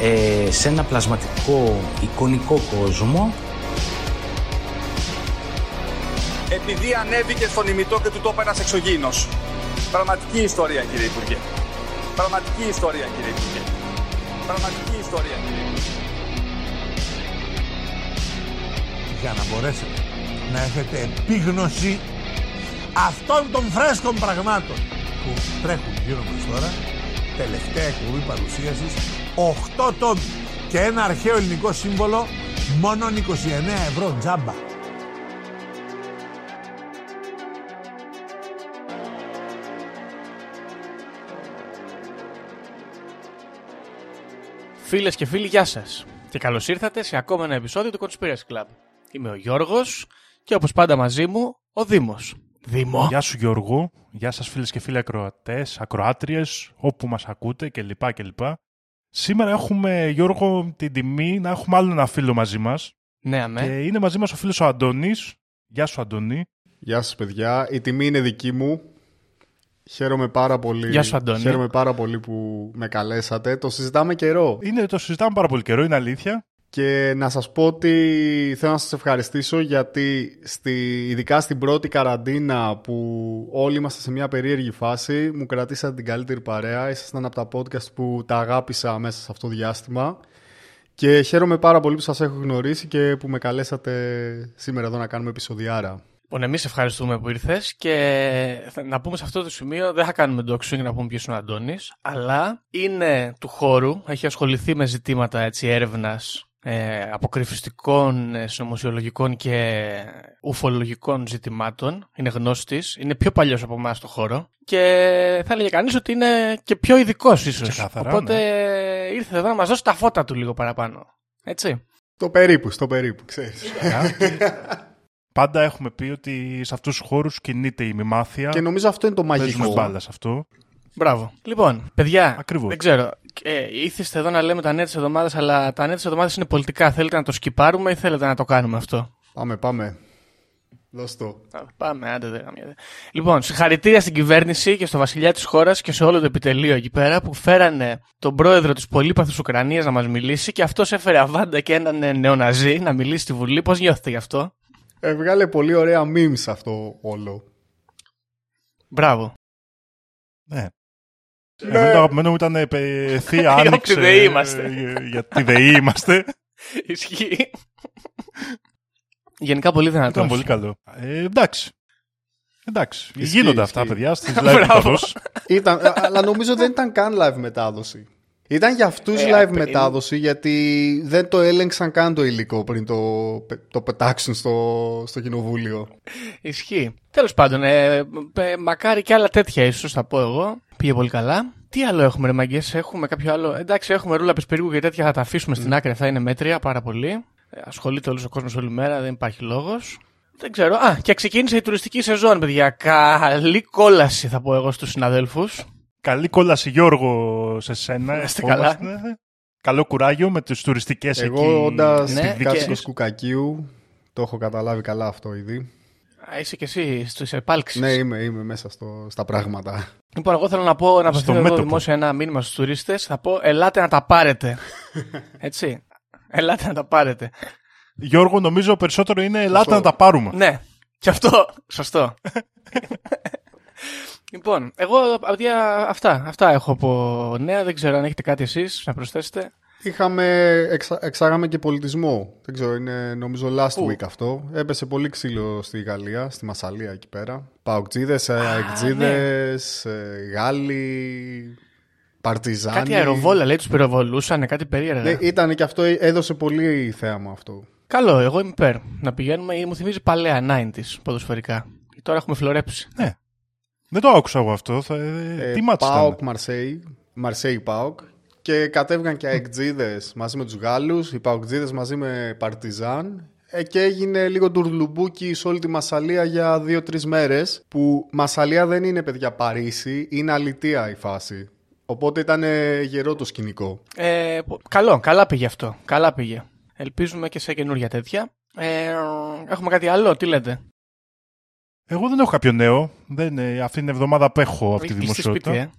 ε, σε ένα πλασματικό εικονικό κόσμο. Επειδή ανέβηκε στον ημιτό και του το ένας εξωγήινος. Πραγματική ιστορία κύριε Υπουργέ. Πραγματική ιστορία κύριε Υπουργέ. Πραγματική ιστορία κύριε Υπουργέ. για να μπορέσετε να έχετε επίγνωση αυτών των φρέσκων πραγμάτων που τρέχουν γύρω μας τώρα τελευταία εκπομπή παρουσίασης 8 τόμοι και ένα αρχαίο ελληνικό σύμβολο μόνο 29 ευρώ τζάμπα Φίλες και φίλοι, γεια σας. Και καλώς ήρθατε σε ακόμα ένα επεισόδιο του Conspiracy Club. Είμαι ο Γιώργος και όπως πάντα μαζί μου ο Δήμος. Δήμο. Γεια σου Γιώργο, γεια σας φίλες και φίλοι ακροατές, ακροάτριες, όπου μας ακούτε κλπ. κλπ. Σήμερα έχουμε Γιώργο την τιμή να έχουμε άλλο ένα φίλο μαζί μας Ναι, αμέ. και είναι μαζί μας ο φίλος ο Αντώνης. Γεια σου Αντώνη. Γεια σας παιδιά. Η τιμή είναι δική μου. Χαίρομαι πάρα πολύ. Γεια σου, Αντώνη. Χαίρομαι πάρα πολύ που με καλέσατε. Το συζητάμε καιρό. Είναι, το συζητάμε πάρα πολύ καιρό, είναι αλήθεια. Και να σας πω ότι θέλω να σας ευχαριστήσω γιατί στη, ειδικά στην πρώτη καραντίνα που όλοι είμαστε σε μια περίεργη φάση μου κρατήσατε την καλύτερη παρέα. Ήσασταν από τα podcast που τα αγάπησα μέσα σε αυτό το διάστημα. Και χαίρομαι πάρα πολύ που σας έχω γνωρίσει και που με καλέσατε σήμερα εδώ να κάνουμε επεισοδιάρα. Λοιπόν, εμείς ευχαριστούμε που ήρθες και θα- να πούμε σε αυτό το σημείο δεν θα κάνουμε doxing να πούμε ποιος είναι ο Αντώνης, αλλά είναι του χώρου, έχει ασχοληθεί με ζητήματα έτσι, έρευνας ε, αποκρυφιστικών, ε, συνωμοσιολογικών και ουφολογικών ζητημάτων. Είναι γνώστης, είναι πιο παλιός από εμάς στο χώρο και θα έλεγε κανείς ότι είναι και πιο ειδικός ίσως. Ξεκάθαρα, Οπότε ήρθε εδώ να μας δώσει τα φώτα του λίγο παραπάνω. Έτσι. Το περίπου, στο περίπου, ξέρεις. Πάντα έχουμε πει ότι σε αυτούς τους χώρους κινείται η μημάθεια. και νομίζω αυτό είναι το Παίζουμε μαγικό. μπάλα σε αυτό. Μπράβο. Λοιπόν, παιδιά, Ακριβώς. δεν ξέρω. Ε, ήθιστε εδώ να λέμε τα νέα της εβδομάδας, αλλά τα νέα της εβδομάδας είναι πολιτικά. Θέλετε να το σκυπάρουμε ή θέλετε να το κάνουμε αυτό; Πάμε, πάμε. Δώσ' το. Α, Πάμε, άντε δεν γαμιέται. Λοιπόν, συγχαρητήρια στην κυβέρνηση και στο βασιλιά της χώρας και σε όλο το επιτελείο εκεί πέρα που φέρανε τον πρόεδρο της πολύπαθου Ουκρανίας να μας μιλήσει και αυτός έφερε αβάντα και έναν ε, νεοναζί να μιλήσει στη Βουλή. Πώς νιώθετε γι' αυτό; Ε, βγάλε πολύ ωραία memes αυτό όλο. Μπράβο. Ναι. Εμένα το αγαπημένο μου ήταν ε, πε- θεία Από τη άνοιξε. ΔΕΗ είμαστε. ε, Για τη ΔΕΗ είμαστε. Ισχύει. Γενικά πολύ δυνατός. Ήταν πολύ καλό. Ε, εντάξει. Εντάξει. Ισχύει, Γίνονται ισχύει. αυτά, παιδιά, στις live Μπράβο. μεταδόσεις. Ήταν, α- αλλά νομίζω δεν ήταν καν live μετάδοση. Ήταν για αυτούς Ε, live απ- μετάδοση γιατί δεν το έλεγξαν καν το υλικό πριν το, το πετάξουν στο, στο κοινοβούλιο. Ισχύει. Τέλος πάντων, ε, ε, μακάρι και άλλα τέτοια ίσως θα πω εγώ. Πήγε πολύ καλά. Τι άλλο έχουμε, ρε μαγκές, έχουμε κάποιο άλλο; Εντάξει, έχουμε ρούλα πεσπερίγου και τέτοια, θα τα αφήσουμε στην άκρη. Αυτά είναι μέτρια πάρα πολύ. Ε, ασχολείται όλος ο κόσμος όλη μέρα, δεν υπάρχει λόγος. Δεν ξέρω. Α, και ξεκίνησε η τουριστική σεζόν, παιδιά. Καλή κόλαση, θα πω εγώ στους συναδέλφους. Καλή κόλαση Γιώργο σε σένα. Να είστε ευχόμαστε. Καλό κουράγιο με τις τουριστικές εκεί. Εγώ όντας Ναι, ναι, και- κάτοικος κουκακίου το έχω καταλάβει καλά αυτό ήδη. Α, είσαι και εσύ στι επάλξεις. Ναι, είμαι, είμαι μέσα στο, στα πράγματα. Λοιπόν, εγώ θέλω να πω να απευθύνω εδώ μέτωπο. δημόσια ένα μήνυμα στους τουρίστες. Θα πω, ελάτε να τα πάρετε. Έτσι. Ελάτε να τα πάρετε. Γιώργο, νομίζω περισσότερο είναι ελάτε Σωστό. να τα πάρουμε. Ναι, και αυτό. Σωστό. λοιπόν, εγώ απ' αυτά, αυτά έχω από νέα. Δεν ξέρω αν έχετε κάτι εσείς να προσθέσετε. Είχαμε, εξα, εξάγαμε και πολιτισμό. Δεν ξέρω, είναι νομίζω last Πού; week αυτό. Έπεσε πολύ ξύλο στη Γαλλία, στη Μασαλία εκεί πέρα. Παοκτζίδες, αεκτζίδες, ε, Γάλλοι, Παρτιζάνοι. Κάτι αεροβόλα λέει, τους πυροβολούσαν, κάτι περίεργα. Ναι, ήταν και αυτό, έδωσε πολύ θέαμα αυτό. Καλό, εγώ είμαι υπέρ. Να πηγαίνουμε, μου θυμίζει παλαιά 90s ποδοσφαιρικά. Τώρα έχουμε φλωρέψει. Δεν το άκουσα εγώ αυτό. Θα... Ε, τι μάτς Πάοκ, ήταν. Μαρσέη, Μαρσέη Πάοκ. και κατέβηκαν και αεκτζίδες μαζί με τους Γάλλους, οι παοκτζίδες μαζί με Παρτιζάν ε, και έγινε λίγο τουρλουμπούκι σε όλη τη Μασαλία για δύο-τρεις μέρες που Μασαλία δεν είναι παιδιά Παρίσι, είναι αλητία η φάση. Οπότε ήταν ε, γερό το σκηνικό. Ε, πο- καλό, καλά πήγε αυτό. Καλά πήγε. Ελπίζουμε και σε καινούργια τέτοια. Ε, έχουμε κάτι άλλο, τι λέτε; Εγώ δεν έχω κάποιο νέο. Δεν, ε, αυτή την εβδομάδα απέχω από τη Έχει κλειστεί δημοσιότητα. σπίτι, ε.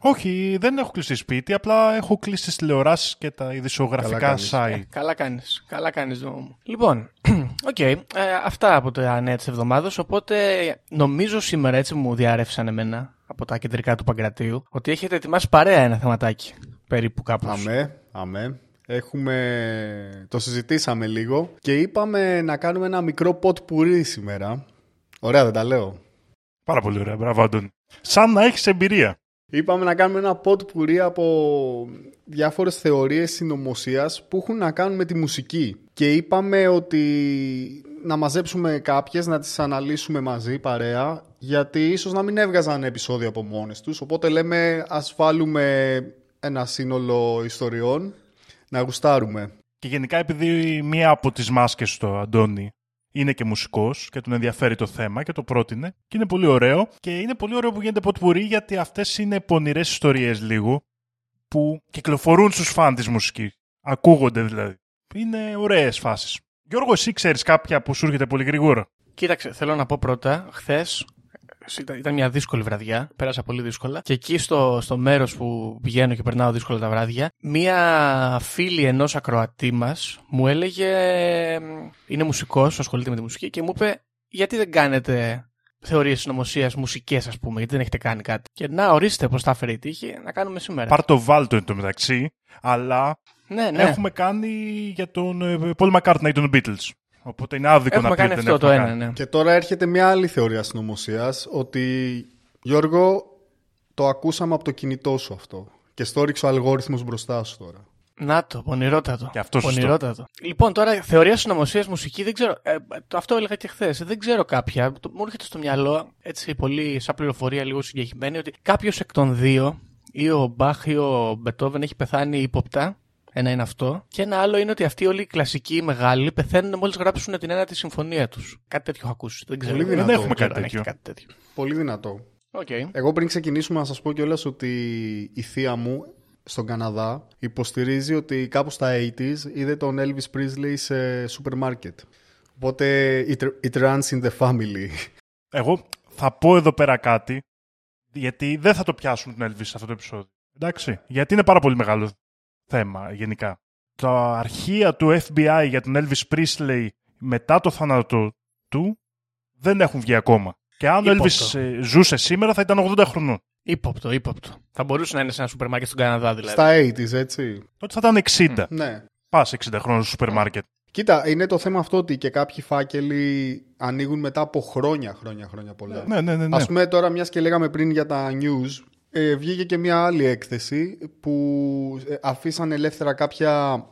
Όχι, δεν έχω κλείσει σπίτι, απλά έχω κλείσει τις τηλεοράσεις και τα ειδησιογραφικά Καλά κάνεις. site. Ε, καλά κάνεις. Καλά κάνεις, Δόμο μου. Λοιπόν, οκ. ε, αυτά από τα νέα της εβδομάδας. Οπότε νομίζω σήμερα έτσι μου διαρρεύσαν εμένα από τα κεντρικά του Παγκρατίου ότι έχετε ετοιμάσει παρέα ένα θεματάκι. Περίπου κάπως. Αμέ, αμέ. Έχουμε... Το συζητήσαμε λίγο και είπαμε να κάνουμε ένα μικρό ποτ πουρί σήμερα. Ωραία δεν τα λέω. Πάρα πολύ ωραία, μπράβο Αντώνη. Σαν να έχεις εμπειρία. Είπαμε να κάνουμε ένα ποτ πουρί από διάφορες θεωρίες συνωμοσίας που έχουν να κάνουν με τη μουσική. Και είπαμε ότι να μαζέψουμε κάποιες, να τις αναλύσουμε μαζί παρέα, γιατί ίσως να μην έβγαζαν επεισόδιο από μόνες τους. Οπότε λέμε ας βάλουμε ένα σύνολο ιστοριών να γουστάρουμε. Και γενικά επειδή μία από τις μάσκες του Αντώνη είναι και μουσικός και τον ενδιαφέρει το θέμα και το πρότεινε και είναι πολύ ωραίο και είναι πολύ ωραίο που γίνεται ποτπουρί γιατί αυτές είναι πονηρές ιστορίες λίγο που κυκλοφορούν στους φαν της μουσικής. Ακούγονται δηλαδή. Είναι ωραίες φάσεις. Γιώργο, εσύ ξέρεις κάποια που σου έρχεται πολύ γρήγορα; Κοίταξε, θέλω να πω πρώτα, χθες ήταν, ήταν μια δύσκολη βραδιά, πέρασα πολύ δύσκολα. Και εκεί στο, στο μέρος που πηγαίνω και περνάω δύσκολα τα βράδια, μία φίλη ενός ακροατή μας μου έλεγε. Είναι μουσικός, ασχολείται με τη μουσική και μου είπε, Γιατί δεν κάνετε θεωρίες συνωμοσίας μουσικές, ας πούμε, γιατί δεν έχετε κάνει κάτι; Και να ορίστε πώς τα έφερε η τύχη να κάνουμε σήμερα. Πάρ το βάλτο εν τω μεταξύ, αλλά Ναι, ναι. έχουμε κάνει για τον ε, Paul McCartney ή τον Beatles. Οπότε είναι άδικο Έχουμε να πει κάνει ότι δεν αυτό το έχουμε ένα, κάνει. ναι. Και τώρα έρχεται μια άλλη θεωρία συνωμοσίας ότι Γιώργο το ακούσαμε από το κινητό σου αυτό και στο ρίξε ο αλγόριθμος μπροστά σου τώρα. Να το, πονηρότατο. Και αυτό σωστό. πονηρότατο. Λοιπόν, τώρα θεωρία συνωμοσίας μουσική δεν ξέρω. Ε, το αυτό έλεγα και χθες. Δεν ξέρω κάποια. Το, μου έρχεται στο μυαλό, έτσι πολύ σαν πληροφορία λίγο συγκεκριμένη, ότι κάποιος εκ των δύο, ή ο Μπαχ ή ο Μπετόβεν, έχει πεθάνει ύποπτα. Ένα είναι αυτό. Και ένα άλλο είναι ότι αυτοί όλοι οι κλασικοί οι μεγάλοι πεθαίνουν μόλις γράψουν την ένατη συμφωνία τους. Κάτι τέτοιο έχω ακούσει. Δεν ξέρω. Πολύ δεν δυνατό. έχουμε κάτι κάτι, τέτοιο. κάτι τέτοιο. Πολύ δυνατό. Οκ. Εγώ πριν ξεκινήσουμε να σας πω κιόλας ότι η θεία μου στον Καναδά υποστηρίζει ότι κάπου στα 80s είδε τον Elvis Presley σε σούπερ μάρκετ. Οπότε it, it runs in the family. Εγώ θα πω εδώ πέρα κάτι, γιατί δεν θα το πιάσουν τον Elvis σε αυτό το επεισόδιο. Εντάξει, γιατί είναι πάρα πολύ μεγάλος θέμα γενικά. Τα αρχεία του FBI για τον Elvis Presley μετά το θάνατο του δεν έχουν βγει ακόμα. Και αν ο Ύποπτο. Elvis ε, ζούσε σήμερα θα ήταν 80 χρονών. Ήποπτο, ύποπτο. Θα μπορούσε να είναι σε ένα σούπερ μάρκετ στον Καναδά δηλαδή. Στα 80s, έτσι. Τότε θα ήταν 60. Ναι. Πας 60 χρόνων στο σούπερ μάρκετ. Κοίτα, είναι το θέμα αυτό ότι και κάποιοι φάκελοι ανοίγουν μετά από χρόνια, χρόνια, χρόνια πολλά. Ναι, ναι, ναι. ναι. Ας πούμε τώρα, μιας και λέγαμε πριν για τα news, ε, βγήκε και μια άλλη έκθεση που ε, αφήσαν ελεύθερα κάποια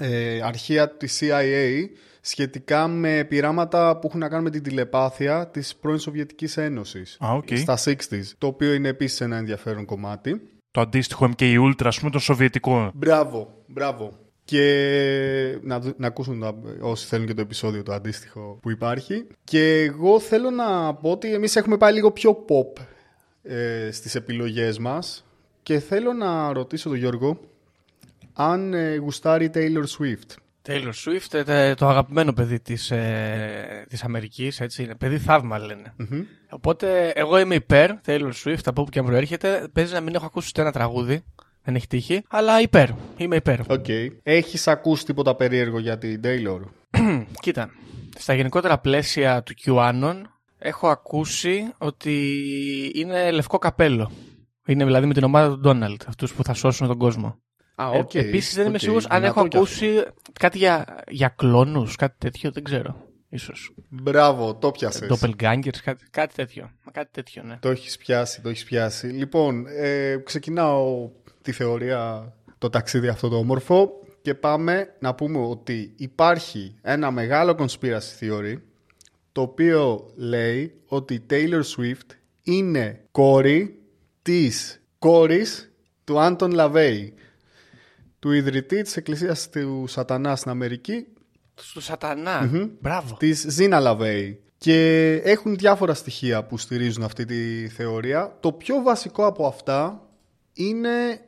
ε, αρχεία της CIA σχετικά με πειράματα που έχουν να κάνουν με την τηλεπάθεια της πρώην Σοβιετικής Ένωσης Α, οκ. στα 60s, το οποίο είναι επίσης ένα ενδιαφέρον κομμάτι. Το αντίστοιχο MK Ultra, ας πούμε, των Σοβιετικών. Μπράβο, μπράβο. Και να, δου- να ακούσουν τα- όσοι θέλουν και το επεισόδιο το αντίστοιχο που υπάρχει. Και εγώ θέλω να πω ότι εμείς έχουμε πάει λίγο πιο pop ε, στις επιλογές μας. Και θέλω να ρωτήσω τον Γιώργο αν ε, γουστάρει Taylor Swift. Taylor Swift, ε, τε- το αγαπημένο παιδί της, ε, της Αμερικής, έτσι είναι. Παιδί θαύμα λένε. Οπότε εγώ είμαι υπέρ Taylor Swift, από όπου και αν προέρχεται. Παίζει να μην έχω ακούσει ούτε ένα τραγούδι, δεν έχει τύχει, αλλά υπέρ, είμαι υπέρ. Οκ. Έχεις ακούσει τίποτα περίεργο για την Taylor; Κοίτα, στα γενικότερα πλαίσια του QAnon έχω ακούσει ότι είναι λευκό καπέλο. Είναι δηλαδή με την ομάδα του Ντόναλντ, αυτούς που θα σώσουν τον κόσμο. Α, Ε, οκ. Επίσης δεν είμαι Οκ. σίγουρος αν Δυνατό έχω κι αυτό. ακούσει κάτι για, για κλόνους, κάτι τέτοιο, δεν ξέρω. Ίσως. Μπράβο, το πιάσες. Doppelgangers, κάτι, κάτι τέτοιο. Κάτι τέτοιο, ναι. Το έχεις πιάσει, το έχεις πιάσει. Λοιπόν, ε, ξεκινάω τη θεωρία, το ταξίδι αυτό το όμορφο και πάμε να πούμε ότι υπάρχει ένα μεγάλο conspiracy theory το οποίο λέει ότι η Taylor Swift είναι κόρη της κόρης του Άντων Λαβέη, του ιδρυτή της Εκκλησίας του Σατανά στην Αμερική, Του σατανα Μπράβο. της Ζίνα Λαβέη. Και έχουν διάφορα στοιχεία που στηρίζουν αυτή τη θεωρία. Το πιο βασικό από αυτά είναι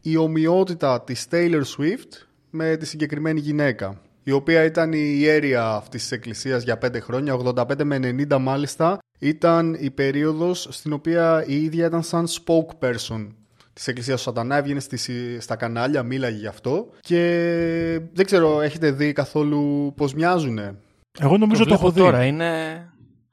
η ομοιότητα της Taylor Swift με τη συγκεκριμένη γυναίκα η οποία ήταν η ιέρια αυτής της εκκλησίας για πέντε χρόνια, 85 με 90 μάλιστα, ήταν η περίοδος στην οποία η ίδια ήταν σαν spokesperson της εκκλησίας του Σατανά, έβγαινε στις, στα κανάλια, μίλαγε γι' αυτό και δεν ξέρω, έχετε δει καθόλου πώς μοιάζουνε; Εγώ νομίζω το, το έχω βλέπω δει. τώρα. Είναι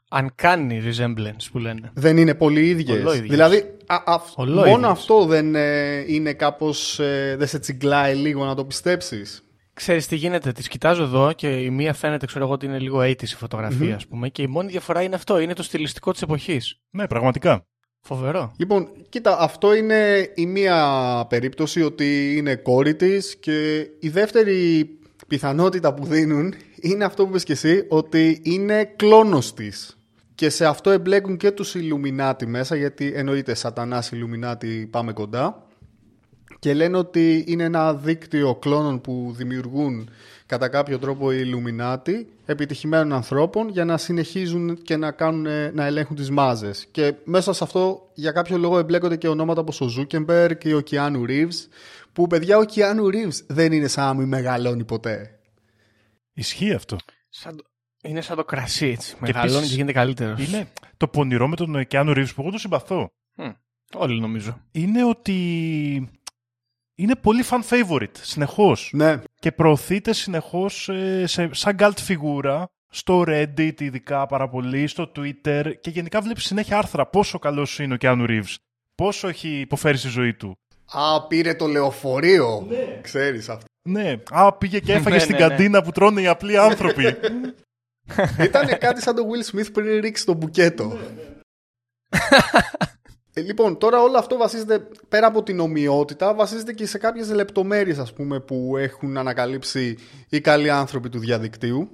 uncanny resemblance που λένε. Δεν είναι πολύ ίδιες. Ολό ίδιες. Δηλαδή, α, α, Ολό μόνο ίδιες. αυτό δεν ε, είναι κάπως, ε, δεν σε τσιγκλάει λίγο να το πιστέψεις. Ξέρεις τι γίνεται, τις κοιτάζω εδώ και η μία φαίνεται ξέρω εγώ ότι είναι λίγο 80's η φωτογραφία ας πούμε και η μόνη διαφορά είναι αυτό, είναι το στιλιστικό της εποχής. Ναι, πραγματικά. Φοβερό. Λοιπόν, κοίτα, αυτό είναι η μία περίπτωση ότι είναι κόρη της και η δεύτερη πιθανότητα που δίνουν είναι αυτό που είπες και εσύ, ότι είναι κλόνος της. Και σε αυτό εμπλέκουν και τους Ιλουμινάτι μέσα, γιατί εννοείται σατανάς Ιλουμινάτι πάμε κοντά. Και λένε ότι είναι ένα δίκτυο κλόνων που δημιουργούν κατά κάποιο τρόπο οι Ιλουμινάτι επιτυχημένων ανθρώπων για να συνεχίζουν και να, κάνουν, να ελέγχουν τις μάζες. Και μέσα σε αυτό για κάποιο λόγο εμπλέκονται και ονόματα όπως ο Ζούκερμπεργκ και ο Κιάνου Ρίβς που παιδιά ο Κιάνου Ρίβς δεν είναι σαν να μην μεγαλώνει ποτέ. Ισχύει αυτό. Σαν το- Είναι σαν το κρασί έτσι. Μεγαλώνει και, επίσης γίνεται καλύτερος. Είναι το πονηρό με τον Κιάνου Ρίβς που εγώ τον συμπαθώ. Όλοι νομίζω. Είναι ότι είναι πολύ fan favorite συνεχώς. Ναι. Και προωθείται συνεχώς ε, σε, σαν cult φιγούρα στο Reddit ειδικά πάρα πολύ, στο Twitter και γενικά βλέπεις συνέχεια άρθρα πόσο καλός είναι ο Κιάνου Ρίβς. Πόσο έχει υποφέρει στη ζωή του. Α, πήρε το λεωφορείο. Ναι. Ξέρεις αυτό. Ναι, α, πήγε και έφαγε Ναι, στην ναι, ναι. καντίνα που τρώνε οι απλοί άνθρωποι. Ήταν κάτι σαν το Will Smith πριν ρίξει το μπουκέτο. Ε, λοιπόν, τώρα όλο αυτό βασίζεται πέρα από την ομοιότητα, βασίζεται και σε κάποιες λεπτομέρειες ας πούμε που έχουν ανακαλύψει οι καλοί άνθρωποι του διαδικτύου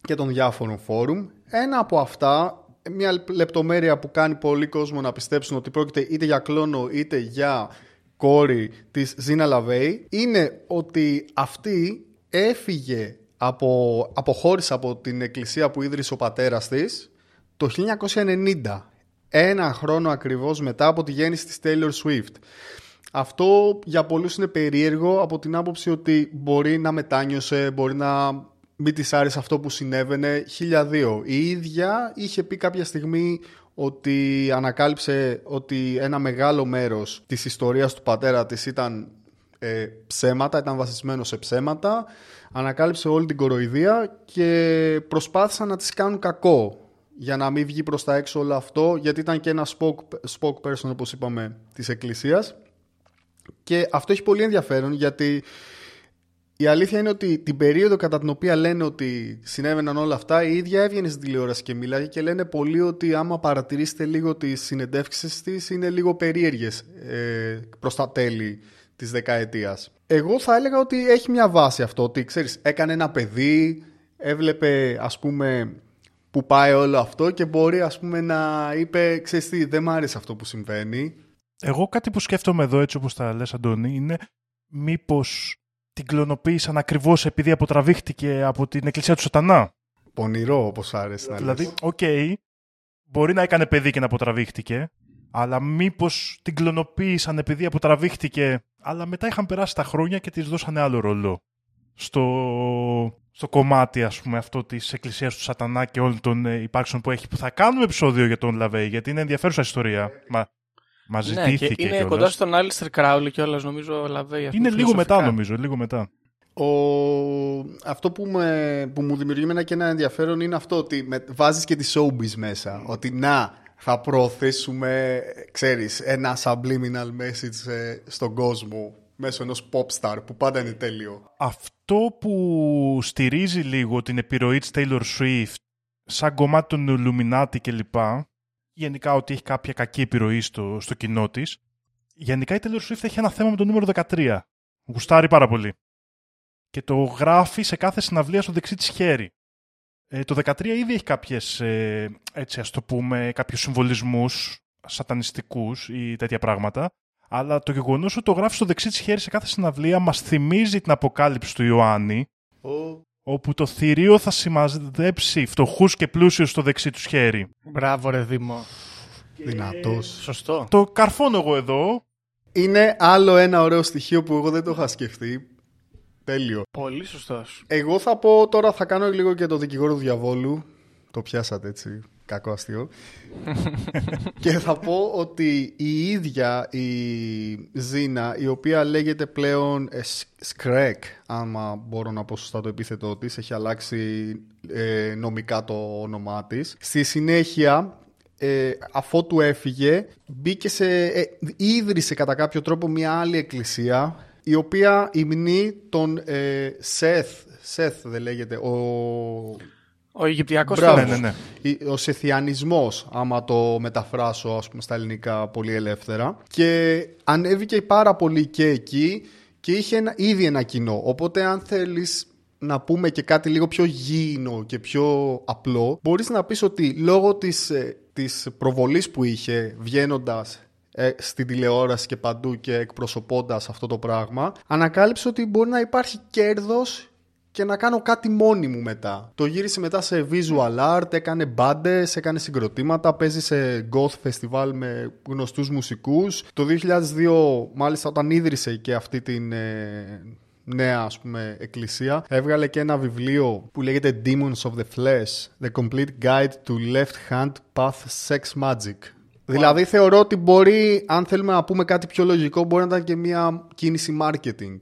και των διάφορων φόρουμ. Ένα από αυτά, μια λεπτομέρεια που κάνει πολύ κόσμο να πιστέψουν ότι πρόκειται είτε για κλόνο είτε για κόρη της Ζίνα Λαβέη, είναι ότι αυτή έφυγε από, αποχώρησε από την εκκλησία που ίδρυσε ο πατέρας της το 1990. Ένα χρόνο ακριβώς μετά από τη γέννηση της Taylor Swift. Αυτό για πολλούς είναι περίεργο από την άποψη ότι μπορεί να μετάνιωσε, μπορεί να μην της άρεσε αυτό που συνέβαινε. 1002. Η ίδια είχε πει κάποια στιγμή ότι ανακάλυψε ότι ένα μεγάλο μέρος της ιστορίας του πατέρα της ήταν ε, ψέματα, ήταν βασισμένο σε ψέματα. Ανακάλυψε όλη την κοροϊδία και προσπάθησαν να της κάνουν κακό για να μην βγει προς τα έξω όλο αυτό γιατί ήταν και ένα spoke, spokesperson όπως είπαμε της εκκλησίας και αυτό έχει πολύ ενδιαφέρον γιατί η αλήθεια είναι ότι την περίοδο κατά την οποία λένε ότι συνέβαιναν όλα αυτά, η ίδια έβγαινε στην τηλεόραση και μίλαγε και λένε πολλοί ότι άμα παρατηρήσετε λίγο τις συνεντεύξεις της είναι λίγο περίεργες ε, προς τα τέλη της δεκαετίας. Εγώ θα έλεγα ότι έχει μια βάση αυτό, ότι ξέρεις, έκανε ένα παιδί, έβλεπε ας πούμε που πάει όλο αυτό και μπορεί ας πούμε να είπε, ξέρεις τι, δεν μ' άρεσε αυτό που συμβαίνει. Εγώ κάτι που σκέφτομαι εδώ έτσι όπως τα λες Αντώνη είναι μήπως την κλωνοποίησαν ακριβώς επειδή αποτραβήχτηκε από την εκκλησία του σατανά. Πονηρό όπως άρεσε να Δηλαδή, λες. οκ, μπορεί να έκανε παιδί και να αποτραβήχτηκε, αλλά μήπως την κλωνοποίησαν επειδή αποτραβήχτηκε, αλλά μετά είχαν περάσει τα χρόνια και της δώσανε άλλο ρόλο. Στο, στο κομμάτι, ας πούμε, αυτό της εκκλησίας του σατανά και όλων των ε, υπάρξεων που έχει, που θα κάνουμε επεισόδιο για τον Λαβέι, γιατί είναι ενδιαφέρουσα ιστορία. Μα, μα Ναι, ζητήθηκε και είναι κιόλας. κοντά στον Άλιστερ Κράουλι και όλα νομίζω ο Λαβέη. αυτός Είναι λίγο φιλοσοφικά. μετά, νομίζω, λίγο μετά. Ο... Αυτό που, με... που μου δημιουργεί εμένα και ένα ενδιαφέρον είναι αυτό ότι με... βάζεις και τη showbiz μέσα. Ότι να, θα προωθήσουμε, ξέρεις, ένα subliminal message ε, στον κόσμο μέσω ενός pop star που πάντα είναι τέλειο. Αυτό που στηρίζει λίγο την επιρροή της Taylor Swift σαν κομμάτι των Illuminati κλπ. Γενικά ότι έχει κάποια κακή επιρροή στο, στο κοινό της. Γενικά η Taylor Swift έχει ένα θέμα με το νούμερο 13. Γουστάρει πάρα πολύ. Και το γράφει σε κάθε συναυλία στο δεξί της χέρι. Ε, το 13 ήδη έχει κάποιες, ε, έτσι ας το πούμε, κάποιους συμβολισμούς σατανιστικούς ή τέτοια πράγματα. Αλλά το γεγονός ότι το γράφει στο δεξί της χέρι σε κάθε συναυλία μας θυμίζει την αποκάλυψη του Ιωάννη. Όπου το θηρίο θα σημαδέψει φτωχούς και πλούσιους στο δεξί τους χέρι. Μπράβο, ρε Δήμο. Δυνατός. Σωστό. Το καρφώνω εγώ εδώ. Είναι άλλο ένα ωραίο στοιχείο που εγώ δεν το είχα σκεφτεί. Τέλειο. Πολύ σωστός. Εγώ θα πω τώρα, θα κάνω λίγο και το δικηγόρο του διαβόλου. Το πιάσατε έτσι, κακό αστείο. και θα πω ότι η ίδια η Ζήνα, η οποία λέγεται πλέον ε, Σκρέκ, άμα μπορώ να πω σωστά το επίθετό της, έχει αλλάξει ε, νομικά το όνομά της. Στη συνέχεια, ε, αφότου έφυγε, μπήκε σε, ε, ίδρυσε κατά κάποιο τρόπο μια άλλη εκκλησία, η οποία υμνεί τον ε, Σεθ, Σεθ δεν λέγεται, ο... Ο Αιγυπτιακός Μπράβο. θεός. Ναι, ναι, ναι. Η- Ο Σεθιανισμός, άμα το μεταφράσω ας πούμε, στα ελληνικά πολύ ελεύθερα. Και ανέβηκε πάρα πολύ και εκεί και είχε ένα, ήδη ένα κοινό. Οπότε αν θέλεις να πούμε και κάτι λίγο πιο γήινο και πιο απλό, μπορείς να πεις ότι λόγω της, ε, της προβολής που είχε βγαίνοντας στην τηλεόραση και παντού και εκπροσωπώντας αυτό το πράγμα, ανακάλυψε ότι μπορεί να υπάρχει κέρδος και να κάνω κάτι μόνη μου μετά. Το γύρισε μετά σε visual art, έκανε μπάντες, έκανε συγκροτήματα, παίζει σε goth festival με γνωστούς μουσικούς. Το 2002, μάλιστα όταν ίδρυσε και αυτή την ε, νέα ας πούμε εκκλησία, έβγαλε και ένα βιβλίο που λέγεται Demons of the Flesh, The Complete Guide to Left Hand Path Sex Magic. Δηλαδή θεωρώ ότι μπορεί, αν θέλουμε να πούμε κάτι πιο λογικό, μπορεί να ήταν και μια κίνηση marketing.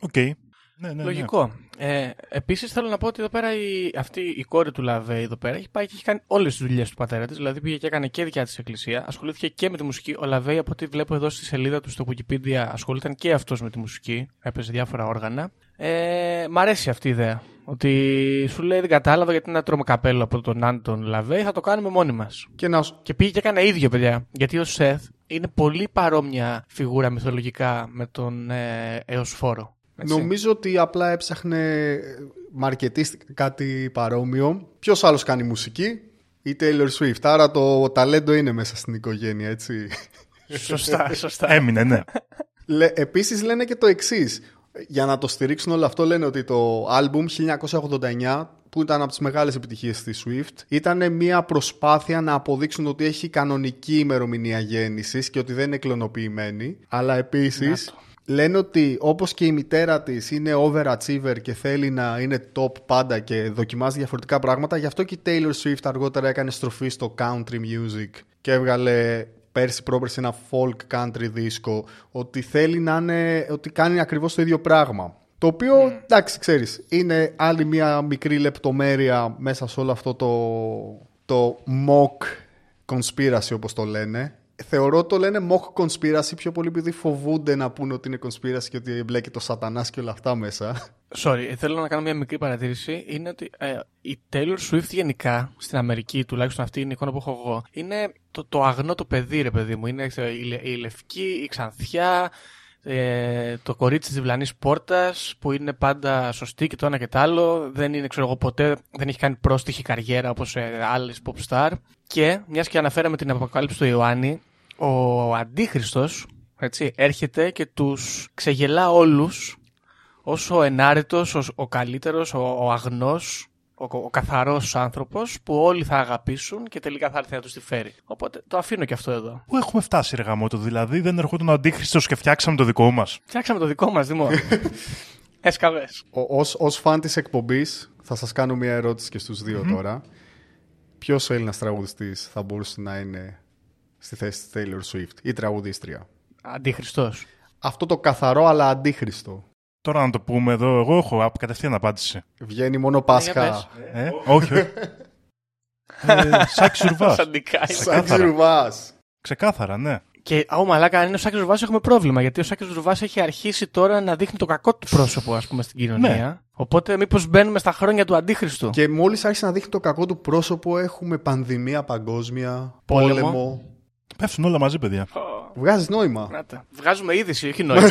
Οκ. Ναι, ναι, ναι. Λογικό. Ε, Επίσης θέλω να πω ότι εδώ πέρα η, αυτή η κόρη του Λαβέ εδώ πέρα έχει πάει και έχει κάνει όλες τις δουλειές του πατέρα της. Δηλαδή πήγε και έκανε και δικιά της εκκλησία. Ασχολήθηκε και με τη μουσική. Ο Λαβέ, από ό,τι βλέπω εδώ στη σελίδα του στο Wikipedia, ασχολήταν και αυτός με τη μουσική. Έπαιζε διάφορα όργανα. Ε, μ' αρέσει αυτή η ιδέα. Ότι σου λέει δεν κατάλαβα γιατί να τρώμε καπέλο από τον Άντων Λαβέ, θα το κάνουμε μόνοι μας. Και να, Και πήγε και έκανε ίδιο, παιδιά. Γιατί ο Σεθ είναι πολύ παρόμοια φιγούρα μυθολογικά με τον ε, Εωσφόρο. Έτσι. Νομίζω ότι απλά έψαχνε μαρκετίστικα κάτι παρόμοιο. Ποιος άλλος κάνει μουσική, η Taylor Swift. Άρα το ταλέντο είναι μέσα στην οικογένεια, έτσι. Σωστά, σωστά. Έμεινε, ναι. Λέ, επίσης λένε και το εξής. Για να το στηρίξουν όλο αυτό λένε ότι το άλμπουμ 1989 που ήταν από τις μεγάλες επιτυχίες της Swift ήταν μια προσπάθεια να αποδείξουν ότι έχει κανονική ημερομηνία γέννησης και ότι δεν είναι κλωνοποιημένη αλλά επίσης λένε ότι όπως και η μητέρα της είναι overachiever και θέλει να είναι top πάντα και δοκιμάζει διαφορετικά πράγματα γι' αυτό και η Taylor Swift αργότερα έκανε στροφή στο country music και έβγαλε πέρσι πρόπερσι ένα folk country δίσκο ότι θέλει να είναι, ότι κάνει ακριβώς το ίδιο πράγμα. Το οποίο, εντάξει, ξέρεις, είναι άλλη μια μικρή λεπτομέρεια μέσα σε όλο αυτό το, το mock conspiracy όπως το λένε. Θεωρώ το λένε mock conspiracy πιο πολύ επειδή φοβούνται να πούνε ότι είναι conspiracy και ότι εμπλέκει το σατανάς και όλα αυτά μέσα. Sorry, θέλω να κάνω μια μικρή παρατήρηση. Είναι ότι ε, η Taylor Swift γενικά στην Αμερική, τουλάχιστον αυτή είναι η εικόνα που έχω εγώ, είναι το, το αγνό το παιδί, ρε παιδί μου. Είναι ξέρω, η, λε- η λευκή, η ξανθιά, ε, το κορίτσι της διπλανής πόρτας που είναι πάντα σωστή και το ένα και το άλλο. Δεν είναι, ξέρω εγώ, ποτέ δεν έχει κάνει πρόστιχη καριέρα όπως ε, άλλες pop star. Και μιας και αναφέραμε την αποκάλυψη του Ιωάννη, ο Αντίχριστος έρχεται και τους ξεγελά όλους όσο ο ενάρετος, ο, ο καλύτερος, ο, ο αγνός, ο, ο καθαρός άνθρωπος που όλοι θα αγαπήσουν και τελικά θα έρθει να τους τη φέρει. Οπότε το αφήνω και αυτό εδώ. Πού έχουμε φτάσει, ρε γαμότο, δηλαδή δεν ερχόταν ο αντίχρηστος και φτιάξαμε το δικό μας; Φτιάξαμε το δικό μας, Δημό. Έσκαβες. Ο- ως, ως φαν της εκπομπής θα σας κάνω μια ερώτηση και στους δυο τώρα. Ποιος Έλληνας τραγουδιστής θα μπορούσε να είναι στη θέση της Taylor Swift ή τραγουδίστρια. Αντίχριστος. Αυτό το καθαρό αλλά αντίχριστο. Τώρα να το πούμε εδώ, εγώ έχω απ- κατευθείαν απάντηση. Βγαίνει μόνο για Πάσχα. πες. Ε, όχι, όχι. ε, Σάκη Σουρβάς. Σαν ντικάι. Σαν Ξεκάθαρα. Ζουρβάς. Ξεκάθαρα, ναι. Και ο μαλάκα, αν είναι ο Σάκης Ρουβάς έχουμε πρόβλημα. Γιατί ο Σάκης Ρουβάς έχει αρχίσει τώρα να δείχνει το κακό του πρόσωπο, ας πούμε, στην κοινωνία. Οπότε μήπως μπαίνουμε στα χρόνια του Αντίχριστου. Και μόλις άρχισε να δείχνει το κακό του πρόσωπο έχουμε πανδημία παγκόσμια, Πόλεμο. πόλεμο. Πέφτουν όλα μαζί, παιδιά. Βγάζεις νόημα. Να τα. Βγάζουμε είδηση, όχι νόημα.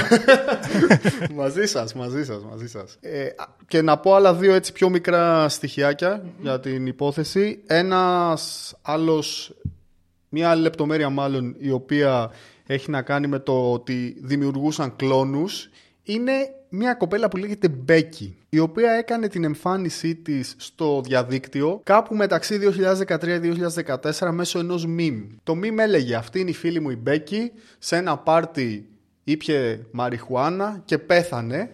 μαζί σας, μαζί σας, μαζί σας. Ε, α, και να πω άλλα δύο έτσι πιο μικρά στοιχειάκια για την υπόθεση. Ένας άλλος, μια άλλη λεπτομέρεια μάλλον, η οποία έχει να κάνει με το ότι δημιουργούσαν κλόνους είναι μια κοπέλα που λέγεται Becky, η οποία έκανε την εμφάνισή της στο διαδίκτυο κάπου μεταξύ 2013-2014 μέσω ενός meme. Το meme έλεγε αυτή είναι η φίλη μου η Becky, σε ένα πάρτι ήπια μαριχουάνα και πέθανε.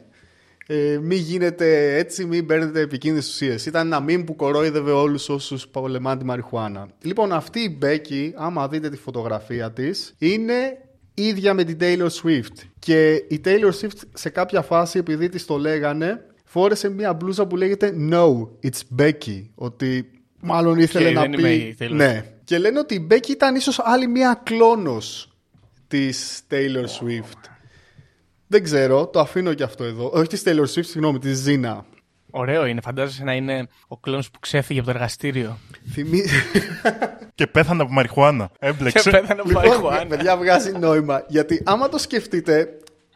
Ε, μην γίνετε έτσι, μην παίρνετε επικίνδυνες ουσίες. Ήταν ένα meme που κορόιδευε όλους όσους πολεμάνε τη μαριχουάνα. Λοιπόν, αυτή η Becky, άμα δείτε τη φωτογραφία της, είναι ίδια με την Taylor Swift. Και η Taylor Swift σε κάποια φάση, επειδή της το λέγανε, φόρεσε μια μπλούζα που λέγεται No, it's Becky. Ότι μάλλον ήθελε Και να δεν πει. είμαι η Taylor ναι. Και λένε ότι η Becky ήταν ίσως άλλη μια κλόνος της Taylor Swift. Δεν ξέρω, το αφήνω και αυτό εδώ. Όχι της Taylor Swift, συγγνώμη, της Ζήνα. Ωραίο είναι, φαντάζεσαι να είναι ο κλόνος που ξέφυγε από το εργαστήριο. Θυμί... Και πέθανε από μαριχουάνα. Και Έμπλεξε. πέθανε από λοιπόν, μαριχουάνα. παιδιά, βγάζει νόημα. Γιατί άμα το σκεφτείτε,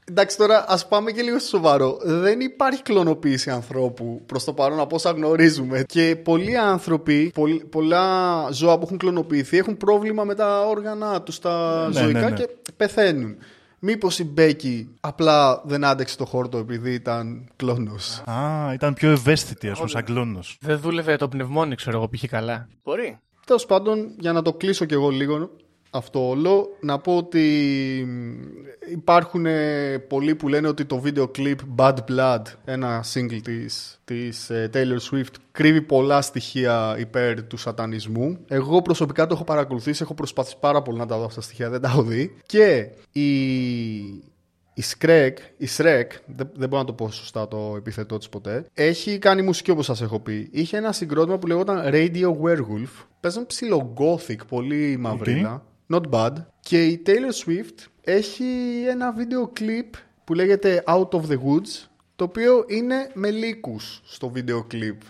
εντάξει τώρα ας πάμε και λίγο στο σοβαρό. Δεν υπάρχει κλωνοποίηση ανθρώπου προς το παρόν από όσα γνωρίζουμε. Και πολλοί άνθρωποι, πολλ- πολλά ζώα που έχουν κλωνοποιηθεί έχουν πρόβλημα με τα όργανα τους τα Ναι, ζωικά ναι, ναι. και πεθαίνουν. Μήπως η Μπέκη απλά δεν άντεξε το χόρτο επειδή ήταν κλόνος; Α, ήταν πιο ευαίσθητη, ας πούμε, σαν κλόνος. Δεν δούλευε το πνευμόνι, ξέρω εγώ, πήγε καλά. Μπορεί. Τέλος πάντων, για να το κλείσω κι εγώ λίγο αυτό όλο, να πω ότι μ, υπάρχουν ε, πολλοί που λένε ότι το βίντεο clip Bad Blood, ένα single της, της ε, Taylor Swift, κρύβει πολλά στοιχεία υπέρ του σατανισμού. Εγώ προσωπικά το έχω παρακολουθήσει, έχω προσπαθήσει πάρα πολύ να τα δω αυτά τα στοιχεία, δεν τα έχω δει. Και η, η Shrek, η Shrek, δεν, δεν μπορώ να το πω σωστά το επιθετό της ποτέ, έχει κάνει μουσική όπως σας έχω πει. Είχε ένα συγκρότημα που λεγόταν Radio Werewolf. Παίζαν ψηλό gothic, πολύ μαυρίλα. Not bad. Και η Taylor Swift έχει ένα βίντεο κλιπ που λέγεται Out of the Woods, το οποίο είναι με λύκους στο βίντεο κλιπ.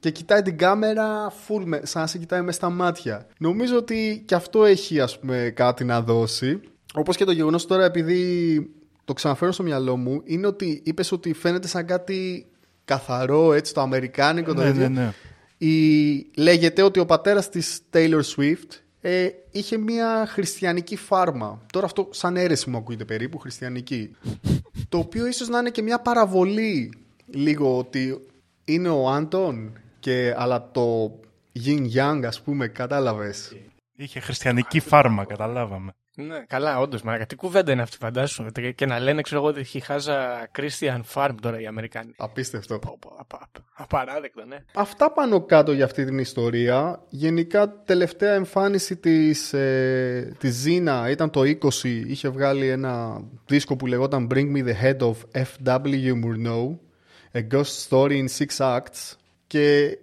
Και κοιτάει την κάμερα full, με- σαν να σε κοιτάει με στα μάτια. Νομίζω ότι και αυτό έχει ας πούμε κάτι να δώσει. Όπως και το γεγονός τώρα επειδή το ξαναφέρω στο μυαλό μου είναι ότι είπες ότι φαίνεται σαν κάτι καθαρό έτσι το αμερικάνικο το Ναι, ίδιο. ναι, ναι. Η... Λέγεται ότι ο πατέρας της Taylor Swift ε, είχε μια χριστιανική φάρμα. Τώρα αυτό σαν αίρεση μου ακούγεται περίπου, χριστιανική. το οποίο ίσως να είναι και μια παραβολή λίγο ότι είναι ο Άντων και αλλά το Yin Yang ας πούμε, κατάλαβες. Είχε χριστιανική φάρμα, καταλάβαμε. Ναι, καλά, όντως. Μα τι κουβέντα είναι αυτή, φαντάσου. Και να λένε, ξέρω εγώ, ότι έχει χάζα Christian Farm τώρα οι Αμερικάνοι. Απίστευτο. Πω, πω, απα- απα- Απαράδεκτο, ναι. Αυτά πάνω κάτω για αυτή την ιστορία. Γενικά, τελευταία εμφάνιση της, ε, της Ζήνα ήταν το 20. Είχε βγάλει ένα δίσκο που λεγόταν Bring Me The Head of F.W. Murnau A Ghost Story in Six Acts και